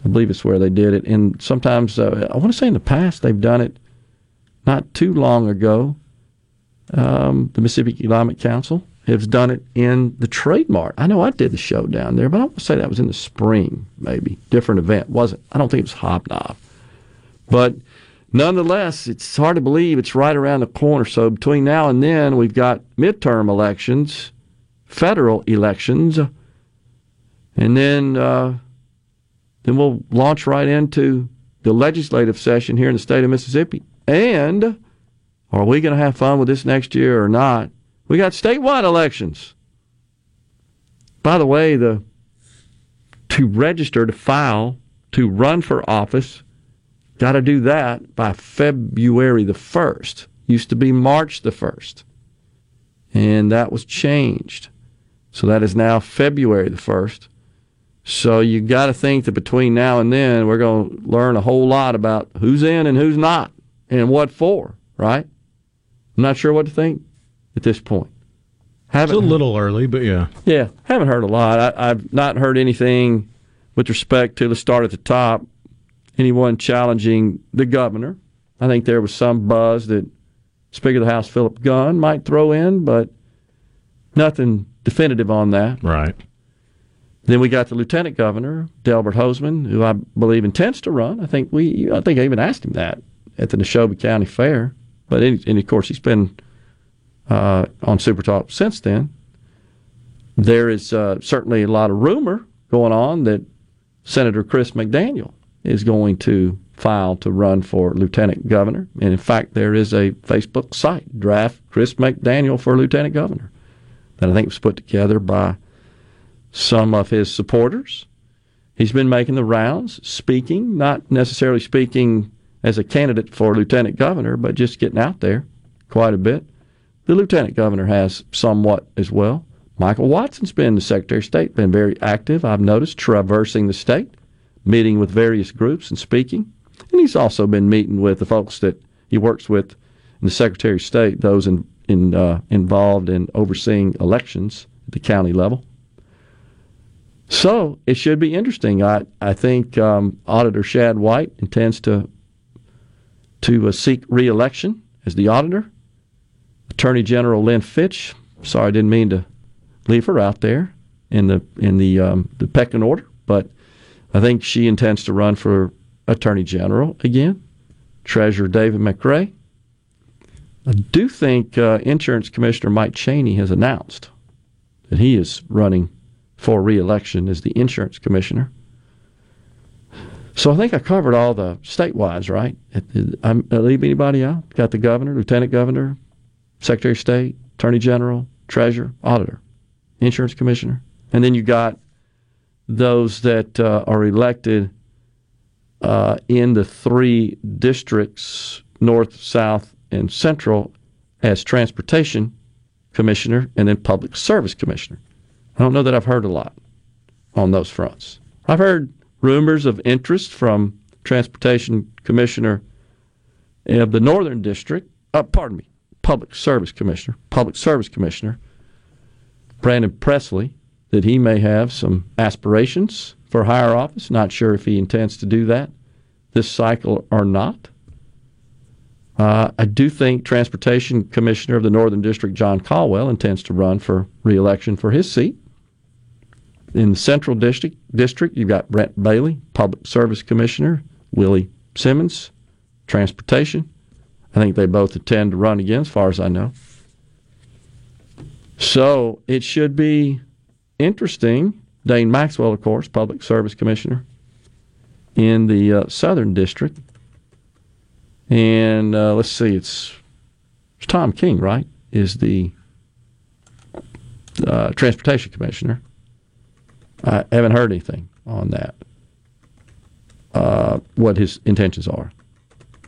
I believe it's where they did it. And sometimes, uh, I want to say in the past, they've done it not too long ago. Um, the Mississippi Economic Council has done it in the Trade Mart. I know I did the show down there, but I want to say that was in the spring, maybe. Different event. Wasn't. I don't think it was Hobnob. But nonetheless, it's hard to believe it's right around the corner. So between now and then, we've got midterm elections federal elections, and then uh, then we'll launch right into the legislative session here in the state of Mississippi. And are we going to have fun with this next year or not? We got statewide elections. By the way, the to register to file to run for office, got to do that by February the 1st. Used to be March the 1st. And that was changed. So that is now February the 1st. So you got to think that between now and then, we're going to learn a whole lot about who's in and who's not and what for, right? I'm not sure what to think at this point. Haven't, it's a little early, but yeah. Yeah, haven't heard a lot. I, I've not heard anything with respect to, let's start at the top, anyone challenging the governor. I think there was some buzz that Speaker of the House Philip Gunn might throw in, but nothing definitive on that. Right. Then we got the lieutenant governor, Delbert Hosemann, who I believe intends to run. I think we, I think I even asked him that at the Neshoba County Fair. But and of course, he's been uh, on Super Talk since then. There is uh, certainly a lot of rumor going on that Senator Chris McDaniel is going to file to run for lieutenant governor. And in fact, there is a Facebook site, draft Chris McDaniel for lieutenant governor that I think was put together by some of his supporters. He's been making the rounds, speaking, not necessarily speaking as a candidate for lieutenant governor, but just getting out there quite a bit. The lieutenant governor has somewhat as well. Michael Watson's been the Secretary of State, been very active, I've noticed, traversing the state, meeting with various groups and speaking. And he's also been meeting with the folks that he works with in the Secretary of State, those in, in, uh, involved in overseeing elections at the county level. So it should be interesting. I I think um, Auditor Shad White intends to to uh, seek reelection as the auditor. Attorney General Lynn Fitch. Sorry, I didn't mean to leave her out there in the in the um, the pecking order, but I think she intends to run for Attorney General again. Treasurer David McRae I do think uh, Insurance Commissioner Mike Chaney has announced that he is running for reelection as the insurance commissioner. So I think I covered all the statewide, right? I leave anybody out? Got the governor, lieutenant governor, secretary of state, attorney general, treasurer, auditor, insurance commissioner, and then you got those that uh, are elected uh, in the three districts north, south, and Central as Transportation Commissioner and then Public Service Commissioner. I don't know that I've heard a lot on those fronts. I've heard rumors of interest from Transportation Commissioner of the Northern District, uh, pardon me, Public Service Commissioner, Public Service Commissioner Brandon Presley, that he may have some aspirations for higher office. Not sure if he intends to do that this cycle or not. Uh, I do think Transportation Commissioner of the Northern District, John Caldwell, intends to run for reelection for his seat. In the Central District, District, you've got Brent Bailey, Public Service Commissioner, Willie Simmons, Transportation. I think they both intend to run again, as far as I know. So it should be interesting. Dane Maxwell, of course, Public Service Commissioner in the uh, Southern District. And uh, let's see, it's, it's Tom King, right? Is the uh, Transportation Commissioner. I haven't heard anything on that, uh, what his intentions are.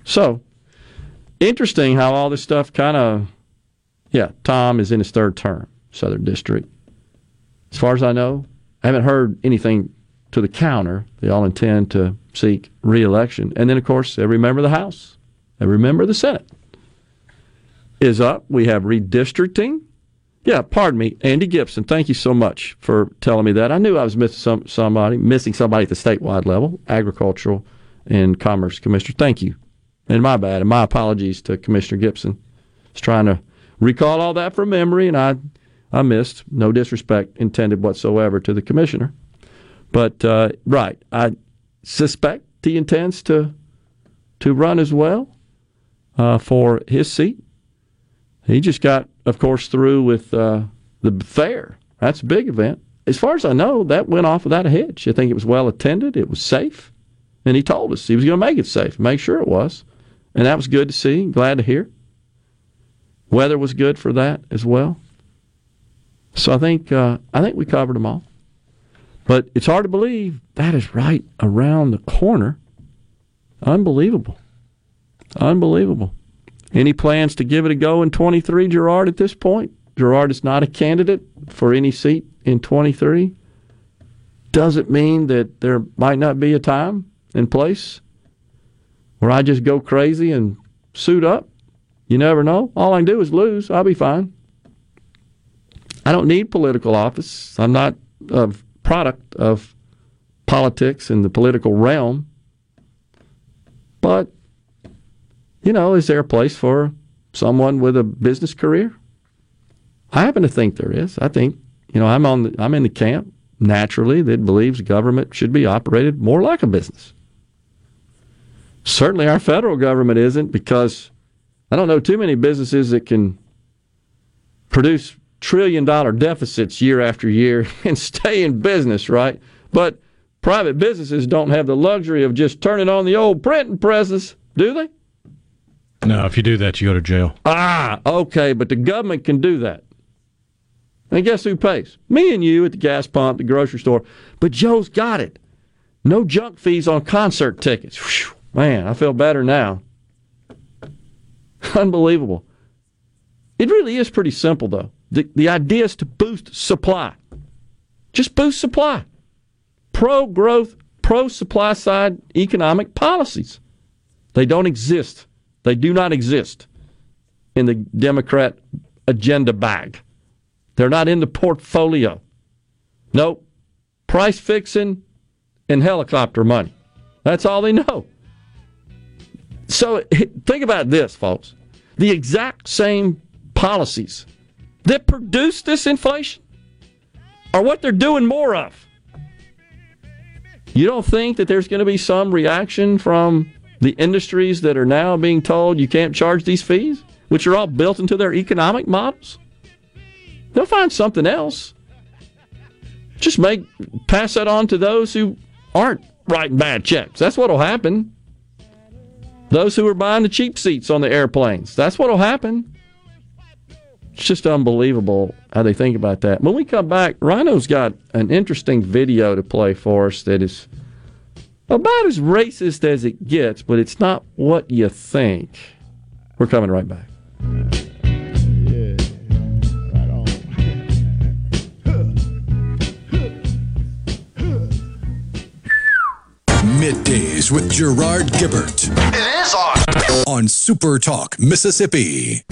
So, interesting how all this stuff kind of, yeah, Tom is in his third term, Southern District. As far as I know, I haven't heard anything to the counter. They all intend to seek reelection. And then, of course, every member of the House, every member of the Senate is up. We have redistricting. Yeah, pardon me, Andy Gibson. Thank you so much for telling me that. I knew I was missing some, somebody, missing somebody at the statewide level, agricultural and commerce commissioner. Thank you, and my bad, and my apologies to Commissioner Gibson. I was trying to recall all that from memory, and I, I missed. No disrespect intended whatsoever to the commissioner, but uh, right, I suspect he intends to to run as well uh, for his seat. He just got, of course, through with uh, the fair. That's a big event. As far as I know, that went off without a hitch. I think it was well attended. It was safe. And he told us he was going to make it safe, make sure it was. And that was good to see, glad to hear. Weather was good for that as well. So I think uh, I think we covered them all. But it's hard to believe that is right around the corner. Unbelievable. Unbelievable. Any plans to give it a go in 23, Gerard, at this point? Gerard is not a candidate for any seat in 23. Does it mean that there might not be a time and place where I just go crazy and suit up? You never know. All I can do is lose. I'll be fine. I don't need political office. I'm not a product of politics in the political realm. But you know, is there a place for someone with a business career? I happen to think there is. I think, you know, I'm on the, I'm in the camp naturally that believes government should be operated more like a business. Certainly our federal government isn't because I don't know too many businesses that can produce trillion dollar deficits year after year *laughs* and stay in business, right? But private businesses don't have the luxury of just turning on the old printing presses, do they? No, if you do that, you go to jail. Ah, okay, but the government can do that. And guess who pays? Me and you at the gas pump, the grocery store. But Joe's got it. No junk fees on concert tickets. Whew, man, I feel better now. *laughs* Unbelievable. It really is pretty simple, though. The, the idea is to boost supply. Just boost supply. Pro growth, pro supply side economic policies. They don't exist. They do not exist in the Democrat agenda bag. They're not in the portfolio. Nope. Price fixing and helicopter money. That's all they know. So think about this, folks. The exact same policies that produce this inflation are what they're doing more of. You don't think that there's going to be some reaction from the industries that are now being told you can't charge these fees, which are all built into their economic models? They'll find something else. Just make pass that on to those who aren't writing bad checks. That's what'll happen. Those who are buying the cheap seats on the airplanes. That's what'll happen. It's just unbelievable how they think about that. When we come back, Rhino's got an interesting video to play for us that is about as racist as it gets, but it's not what you think. We're coming right back. Middays with Gerard Gibert. It is on. On Super Talk, Mississippi.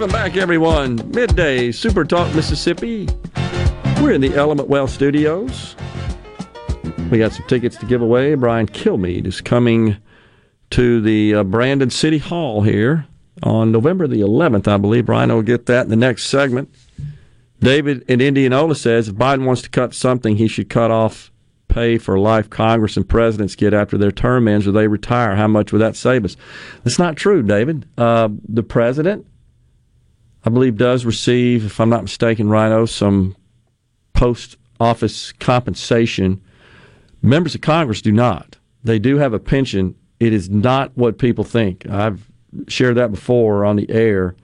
Welcome back, everyone. Midday Super Talk Mississippi. We're in the Element Wealth Studios. We got some tickets to give away. Brian Kilmeade is coming to the uh, Brandon City Hall here on November the 11th, I believe. Brian will get that in the next segment. David in Indianola says if Biden wants to cut something, he should cut off pay for life Congress and presidents get after their term ends or they retire. How much would that save us? That's not true, David. Uh, the president, I believe, does receive, if I'm not mistaken, Rhino, some post office compensation. Members of Congress do not. They do have a pension. It is not what people think. I've shared that before on the air.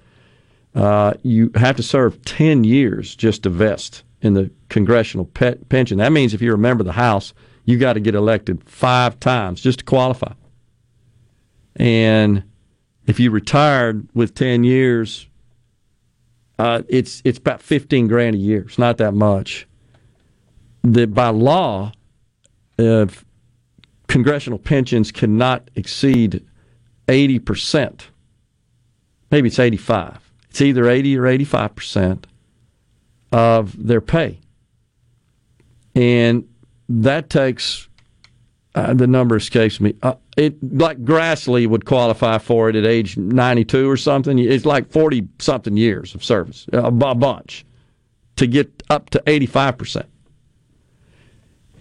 Uh, you have to serve 10 years just to vest in the congressional pe- pension. That means if you're a member of the House, you got to get elected five times just to qualify. And if you retired with 10 years, uh, it's it's about 15 grand a year. It's not that much. The, by law, uh, congressional pensions cannot exceed 80%. Maybe it's 85. It's either 80 or 85% of their pay. And that takes uh, the number escapes me. Uh, it like Grassley would qualify for it at age 92 or something. It's like 40 something years of service, a, a bunch, to get up to 85 percent.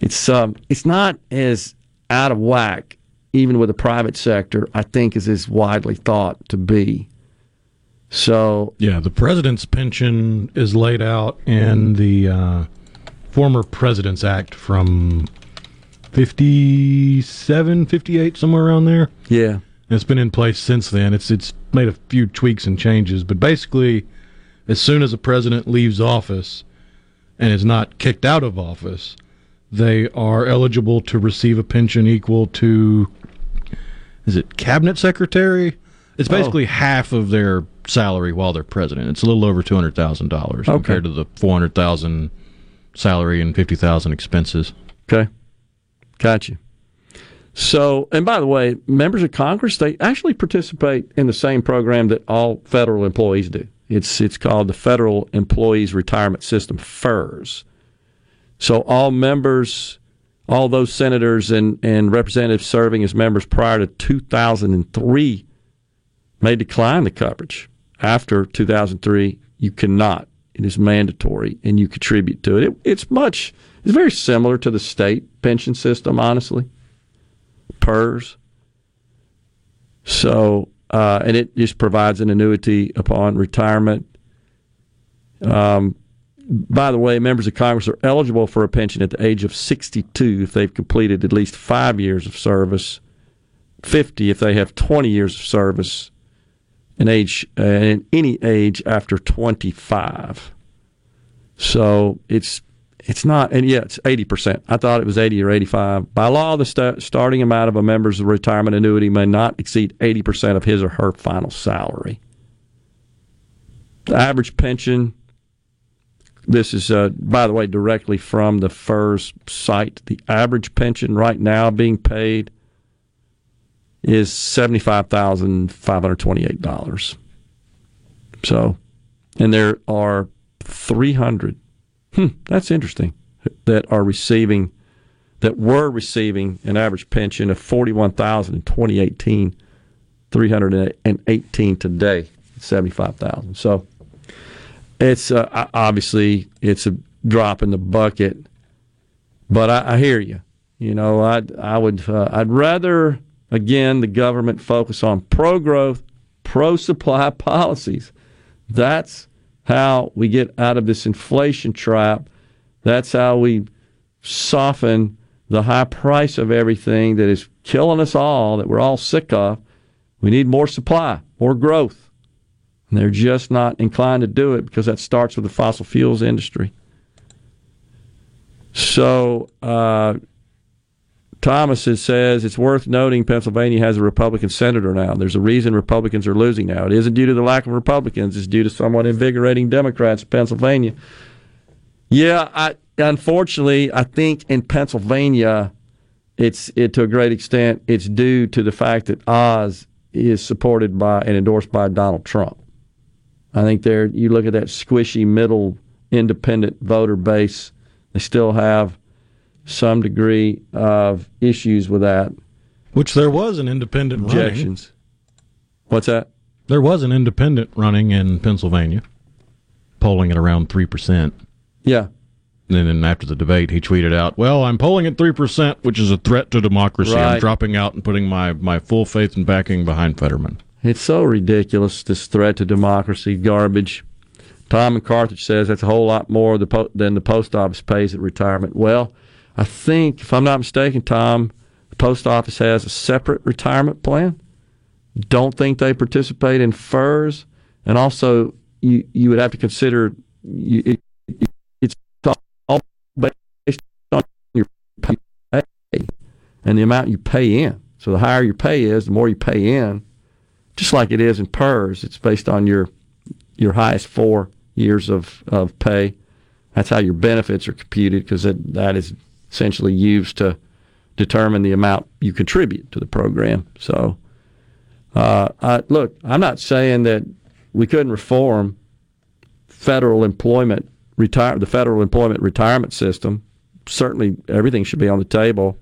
It's um, it's not as out of whack, even with the private sector. I think as is widely thought to be. So Yeah, the president's pension is laid out in the uh, former President's Act from 57, 58, somewhere around there. yeah, And it's been in place since then. It's it's made a few tweaks and changes, but basically, as soon as a president leaves office and is not kicked out of office, they are eligible to receive a pension equal to is it cabinet secretary? It's oh. basically half of their salary while they're president. It's a little over two hundred thousand dollars Okay. compared to the four hundred thousand salary and fifty thousand expenses. Okay. Got you. So, and by the way, members of Congress, they actually participate in the same program that all federal employees do. It's, it's called the Federal Employees Retirement System, FERS. So, all members, all those senators and, and representatives serving as members prior to 2003 may decline the coverage. After 2003, you cannot. It is mandatory, and you contribute to it. it it's much. It's very similar to the state pension system, honestly. PERS. So, uh, and it just provides an annuity upon retirement. Um, by the way, members of Congress are eligible for a pension at the age of 62 if they've completed at least five years of service, 50 if they have 20 years of service, and age uh, and any age after 25. So it's it's not, and yeah, it's 80%. I thought it was 80 or 85. By law, the sta starting amount of a member's retirement annuity may not exceed 80% of his or her final salary. The average pension, this is, uh, by the way, directly from the FERS site. The average pension right now being paid is $75,528. So, and there are 300 Hmm, that's interesting. That are receiving, that were receiving an average pension of forty-one thousand in 2018, 318 today, seventy-five thousand. So it's uh, obviously it's a drop in the bucket, but I, I hear you. You know, I I would uh, I'd rather again the government focus on pro-growth, pro-supply *laughs* policies. That's how we get out of this inflation trap. That's how we soften the high price of everything that is killing us all, that we're all sick of. We need more supply, more growth. And they're just not inclined to do it because that starts with the fossil fuels industry. So, uh, Thomas says it's worth noting Pennsylvania has a Republican senator now. There's a reason Republicans are losing now. It isn't due to the lack of Republicans. It's due to somewhat invigorating Democrats in Pennsylvania. Yeah, I, unfortunately, I think in Pennsylvania, it's it to a great extent it's due to the fact that Oz is supported by and endorsed by Donald Trump. I think there you look at that squishy middle independent voter base, they still have some degree of issues with that. Which there was an independent running. Objections. What's that? There was an independent running in Pennsylvania, polling at around three percent. Yeah. And then after the debate, he tweeted out, "Well, I'm polling at three percent, which is a threat to democracy. I'm dropping out and putting my, my full faith and backing behind Fetterman." It's so ridiculous, this threat to democracy garbage. Tom and Carthage says that's a whole lot more the po- than the post office pays at retirement. Well, I think, if I'm not mistaken, Tom, the post office has a separate retirement plan. Don't think they participate in FERS. And also, you, you would have to consider you, it, it- it's all based on your pay and the amount you pay in. So the higher your pay is, the more you pay in just like it is in PERS, it's based on your your highest four years of, of pay. That's how your benefits are computed because that is essentially used to determine the amount you contribute to the program. So, uh, I, look, I'm not saying that we couldn't reform federal employment retire the federal employment retirement system. Certainly, everything should be on the table.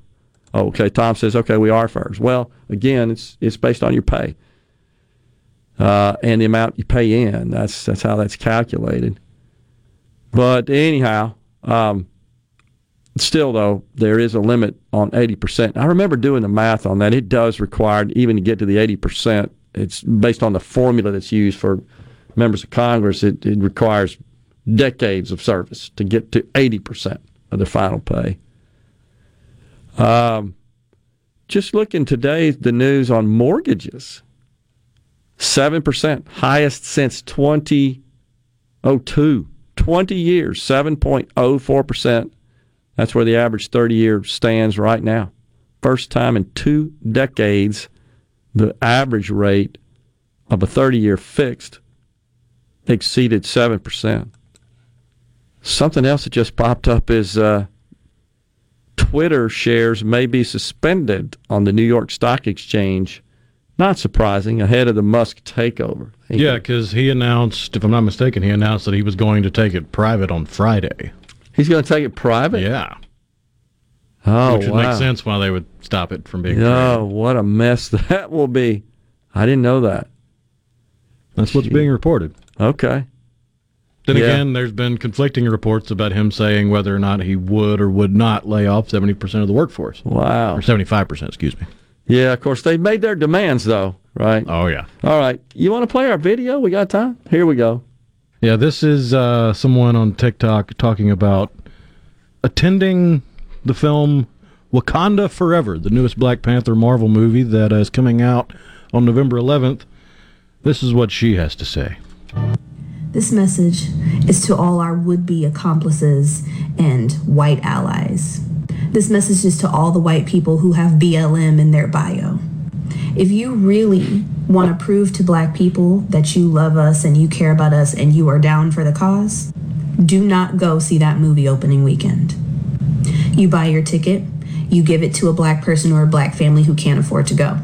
Okay, Tom says, okay, we are first. Well, again, it's it's based on your pay uh, and the amount you pay in. That's that's how that's calculated. But anyhow, um, still though, there is a limit on eighty percent. I remember doing the math on that. It does require even to get to the eighty percent. It's based on the formula that's used for members of Congress. It, it requires decades of service to get to eighty percent of their final pay. Um, just looking today, the news on mortgages. 7%, highest since 2002. 20 years, 7.04%. That's where the average 30 year stands right now. First time in two decades, the average rate of a 30 year fixed exceeded 7%. Something else that just popped up is uh, Twitter shares may be suspended on the New York Stock Exchange. Not surprising, ahead of the Musk takeover. Yeah, because he announced, if I'm not mistaken, he announced that he was going to take it private on Friday. He's going to take it private? Yeah. Oh, Which would wow. make sense why they would stop it from being Oh, what a mess *laughs* that will be. I didn't know that. That's what's being reported. Okay. Then Yeah. again, there's been conflicting reports about him saying whether or not he would or would not lay off 70% of the workforce. Wow. Or 75%, excuse me. Yeah, of course, they made their demands, though, right? Oh, yeah. All right. You want to play our video? We got time? Here we go. Yeah, this is uh, someone on TikTok talking about attending the film Wakanda Forever, the newest Black Panther Marvel movie that is coming out on November 11th. This is what she has to say. This message is to all our would be accomplices and white allies. This message is to all the white people who have BLM in their bio. If you really want to prove to black people that you love us and you care about us and you are down for the cause, do not go see that movie opening weekend. You buy your ticket, you give it to a black person or a black family who can't afford to go.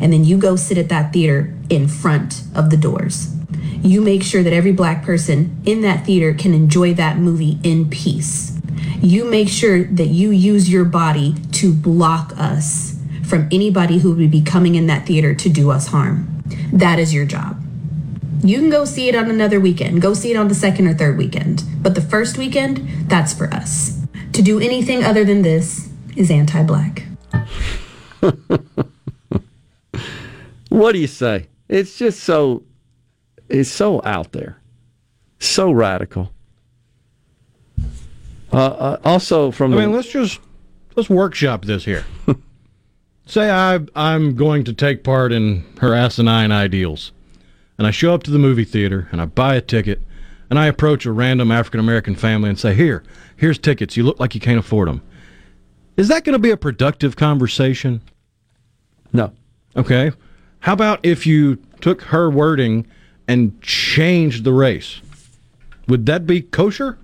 And then you go sit at that theater in front of the doors. You make sure that every black person in that theater can enjoy that movie in peace. You make sure that you use your body to block us from anybody who would be coming in that theater to do us harm. That is your job. You can go see it on another weekend. Go see it on the second or third weekend. But the first weekend, that's for us. To do anything other than this is anti black. *laughs* What do you say? It's just so, it's so out there, so radical. Uh, uh, also, from I the mean, let's just let's workshop this here. *laughs* Say I I'm going to take part in her asinine ideals, and I show up to the movie theater and I buy a ticket, and I approach a random African American family and say, "Here, here's tickets. You look like you can't afford them." Is that going to be a productive conversation? No. Okay. How about if you took her wording and changed the race? Would that be kosher?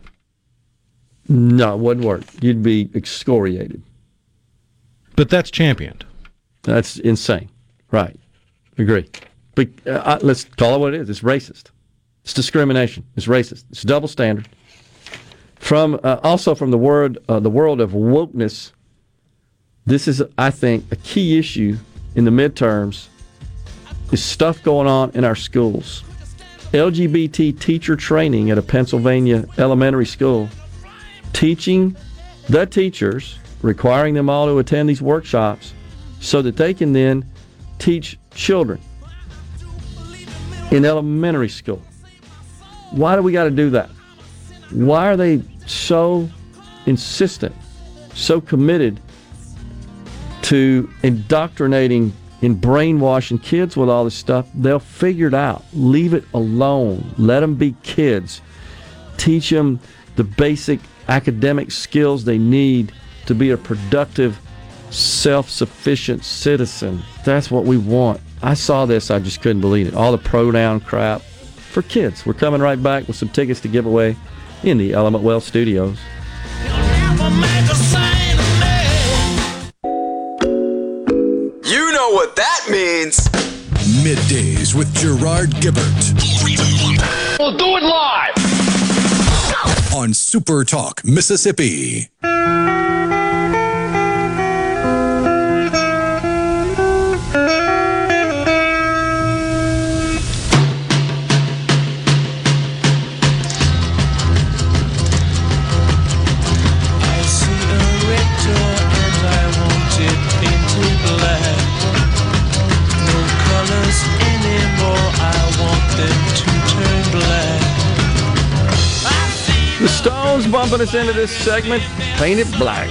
No, it wouldn't work. You'd be excoriated. But that's championed. That's insane. Right. Agree. But uh, let's call it what it is. It's racist. It's discrimination. It's racist. It's double standard. From uh, also from the word uh, the world of wokeness. This is, I think, a key issue in the midterms. Is stuff going on in our schools? LGBT teacher training at a Pennsylvania elementary school, teaching the teachers, requiring them all to attend these workshops so that they can then teach children in elementary school. Why do we got to do that? Why are they so insistent, so committed to indoctrinating and brainwashing kids with all this stuff? They'll figure it out. Leave it alone. Let them be kids. Teach them the basic academic skills they need to be a productive, self sufficient citizen. That's what we want. I saw this, I just couldn't believe it. All the pronoun crap for kids. We're coming right back with some tickets to give away in the Element Wealth studios. You know what that means. Middays with Gerard Gibert We'll do it live. on Super Talk, Mississippi. Bumping us into this segment, painted black.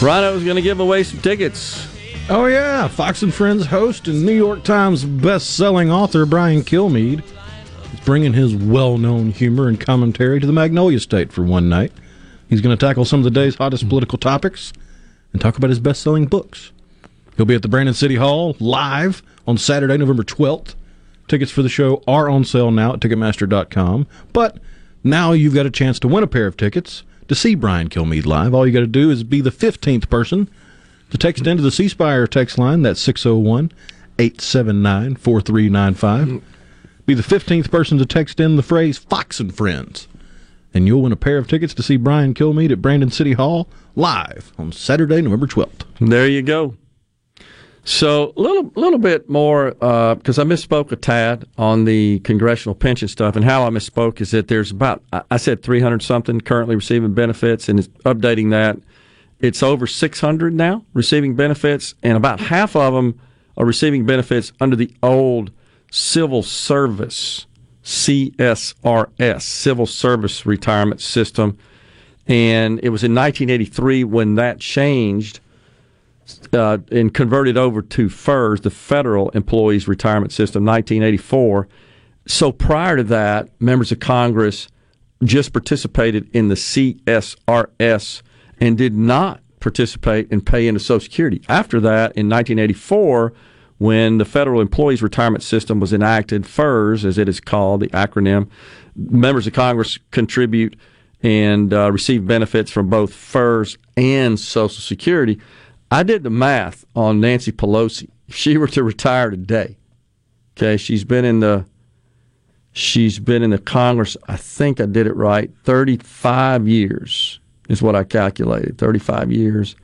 Rhino's going to give away some tickets. Oh yeah, Fox and Friends host and New York Times best-selling author Brian Kilmeade is bringing his well-known humor and commentary to the Magnolia State for one night. He's going to tackle some of the day's hottest hmm. political topics and talk about his best-selling books. He'll be at the Brandon City Hall live on Saturday, November 12th. Tickets for the show are on sale now at Ticketmaster.com. But now you've got a chance to win a pair of tickets to see Brian Kilmeade live. All you got to do is be the 15th person to text into the C Spire text line. That's 601 879 4395. Be the 15th person to text in the phrase Fox and Friends. And you'll win a pair of tickets to see Brian Kilmeade at Brandon City Hall live on Saturday, November 12th. There you go. So a little, little bit more uh, because I misspoke a tad on the congressional pension stuff, and how I misspoke is that there's about I- I said 300 something currently receiving benefits, and it's updating that. It's over 600 now receiving benefits, and about half of them are receiving benefits under the old civil service CSRS civil service retirement system, and it was in 1983 when that changed uh, and converted over to FERS, the Federal Employees Retirement System, 1984. So prior to that, members of Congress just participated in the CSRS and did not participate and pay into Social Security. After that, in 1984, when the Federal Employees Retirement System was enacted, FERS, as it is called, the acronym, members of Congress contribute and uh, receive benefits from both FERS and Social Security. I did the math on Nancy Pelosi. If she were to retire today, okay, she's been in the she's been in the Congress. I think I did it right. Thirty-five years is what I calculated. Thirty-five years,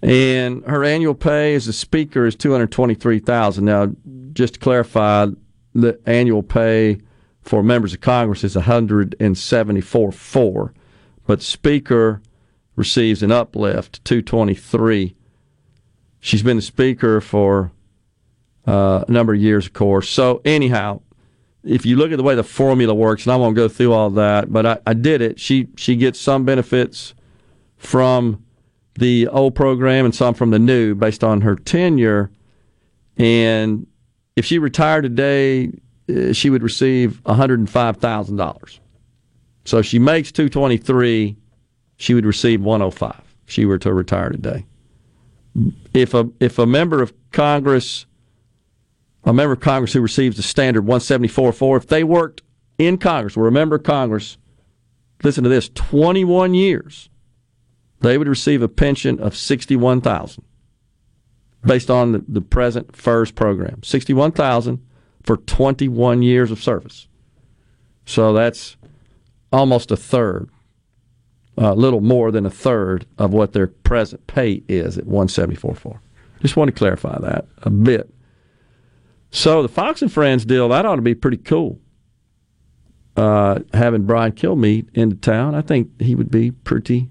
and her annual pay as a speaker is two hundred twenty-three thousand. Now, just to clarify, the annual pay for members of Congress is one hundred and seventy-four four, but speaker receives an uplift, 223. She's been the speaker for uh, a number of years, of course. So, anyhow, if you look at the way the formula works, and I won't go through all that, but I, I did it. She she gets some benefits from the old program and some from the new based on her tenure. And if she retired today, uh, she would receive $105,000. So if she makes 223, she would receive 105. if she were to retire today. If a if a member of Congress, a member of Congress who receives the standard 174.4, if they worked in Congress, were a member of Congress, listen to this, 21 years, they would receive a pension of 61,000 based on the, the present FERS program. 61,000 for 21 years of service. So that's almost a third, a little more than a third of what their present pay is at 174.4. Just want to clarify that a bit. So the Fox and Friends deal, that ought to be pretty cool. Uh, having Brian Kilmeade into town, I think he would be pretty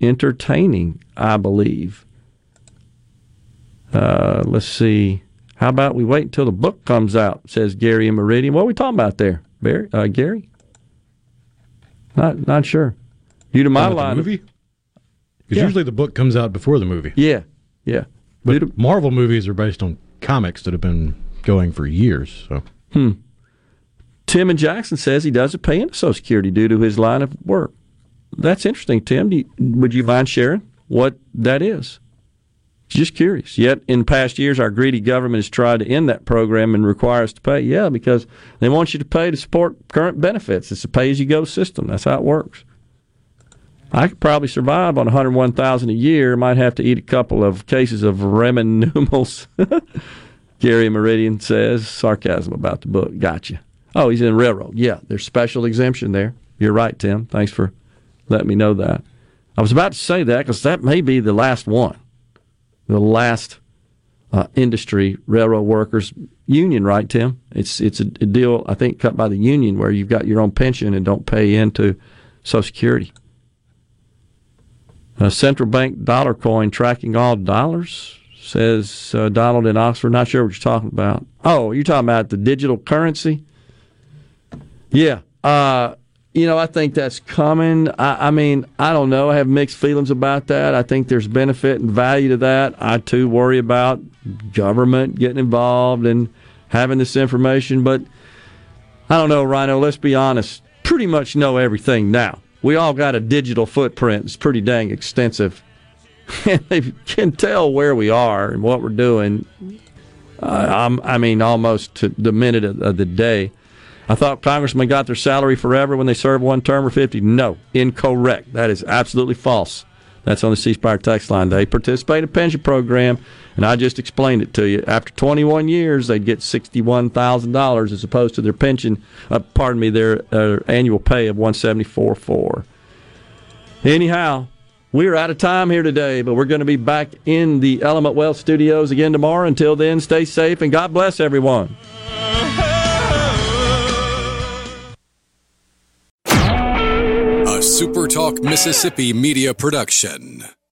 entertaining, I believe. Uh, let's see. How about we wait until the book comes out? Says Gary and Meridian. What are we talking about there, Barry? Uh, Gary? Not not sure. You to my line. movie? Because Yeah. usually the book comes out before the movie. Yeah, yeah. But Marvel movies are based on comics that have been going for years. So Hmm. Tim and Jackson says he doesn't pay into Social Security due to his line of work. That's interesting, Tim. Do you, would you mind sharing what that is? Just curious. Yet in past years, our greedy government has tried to end that program and require us to pay. Yeah, because they want you to pay to support current benefits. It's a pay-as-you-go system. That's how it works. I could probably survive on 101,000 a year. Might have to eat a couple of cases of ramen noodles. *laughs* Gary Meridian says sarcasm about the book. Gotcha. Oh, he's in railroad. Yeah, there's special exemption there. You're right, Tim. Thanks for letting me know that. I was about to say that because that may be the last one, the last uh, industry railroad workers union, right, Tim? It's it's a, a deal I think cut by the union where you've got your own pension and don't pay into Social Security. A central bank dollar coin tracking all dollars, says uh, Donald in Oxford. Not sure what you're talking about. Oh, you're talking about the digital currency? Yeah. Uh, you know, I think that's coming. I, I mean, I don't know. I have mixed feelings about that. I think there's benefit and value to that. I too worry about government getting involved and having this information, but I don't know, Rhino. Let's be honest. Pretty much know everything now. We all got a digital footprint. It's pretty dang extensive. *laughs* And they can tell where we are and what we're doing. Uh, I mean, almost to the minute of, of the day. I thought congressmen got their salary forever when they served one term or 50. No, incorrect. That is absolutely false. That's on the C Spire text line. They participate in a pension program, and I just explained it to you. After 21 years, they'd get $61,000 as opposed to their pension, uh, pardon me, their uh, annual pay of 174.4. Anyhow, we're out of time here today, but we're going to be back in the Element Wealth studios again tomorrow. Until then, stay safe and God bless everyone. A SuperTalk Mississippi media production.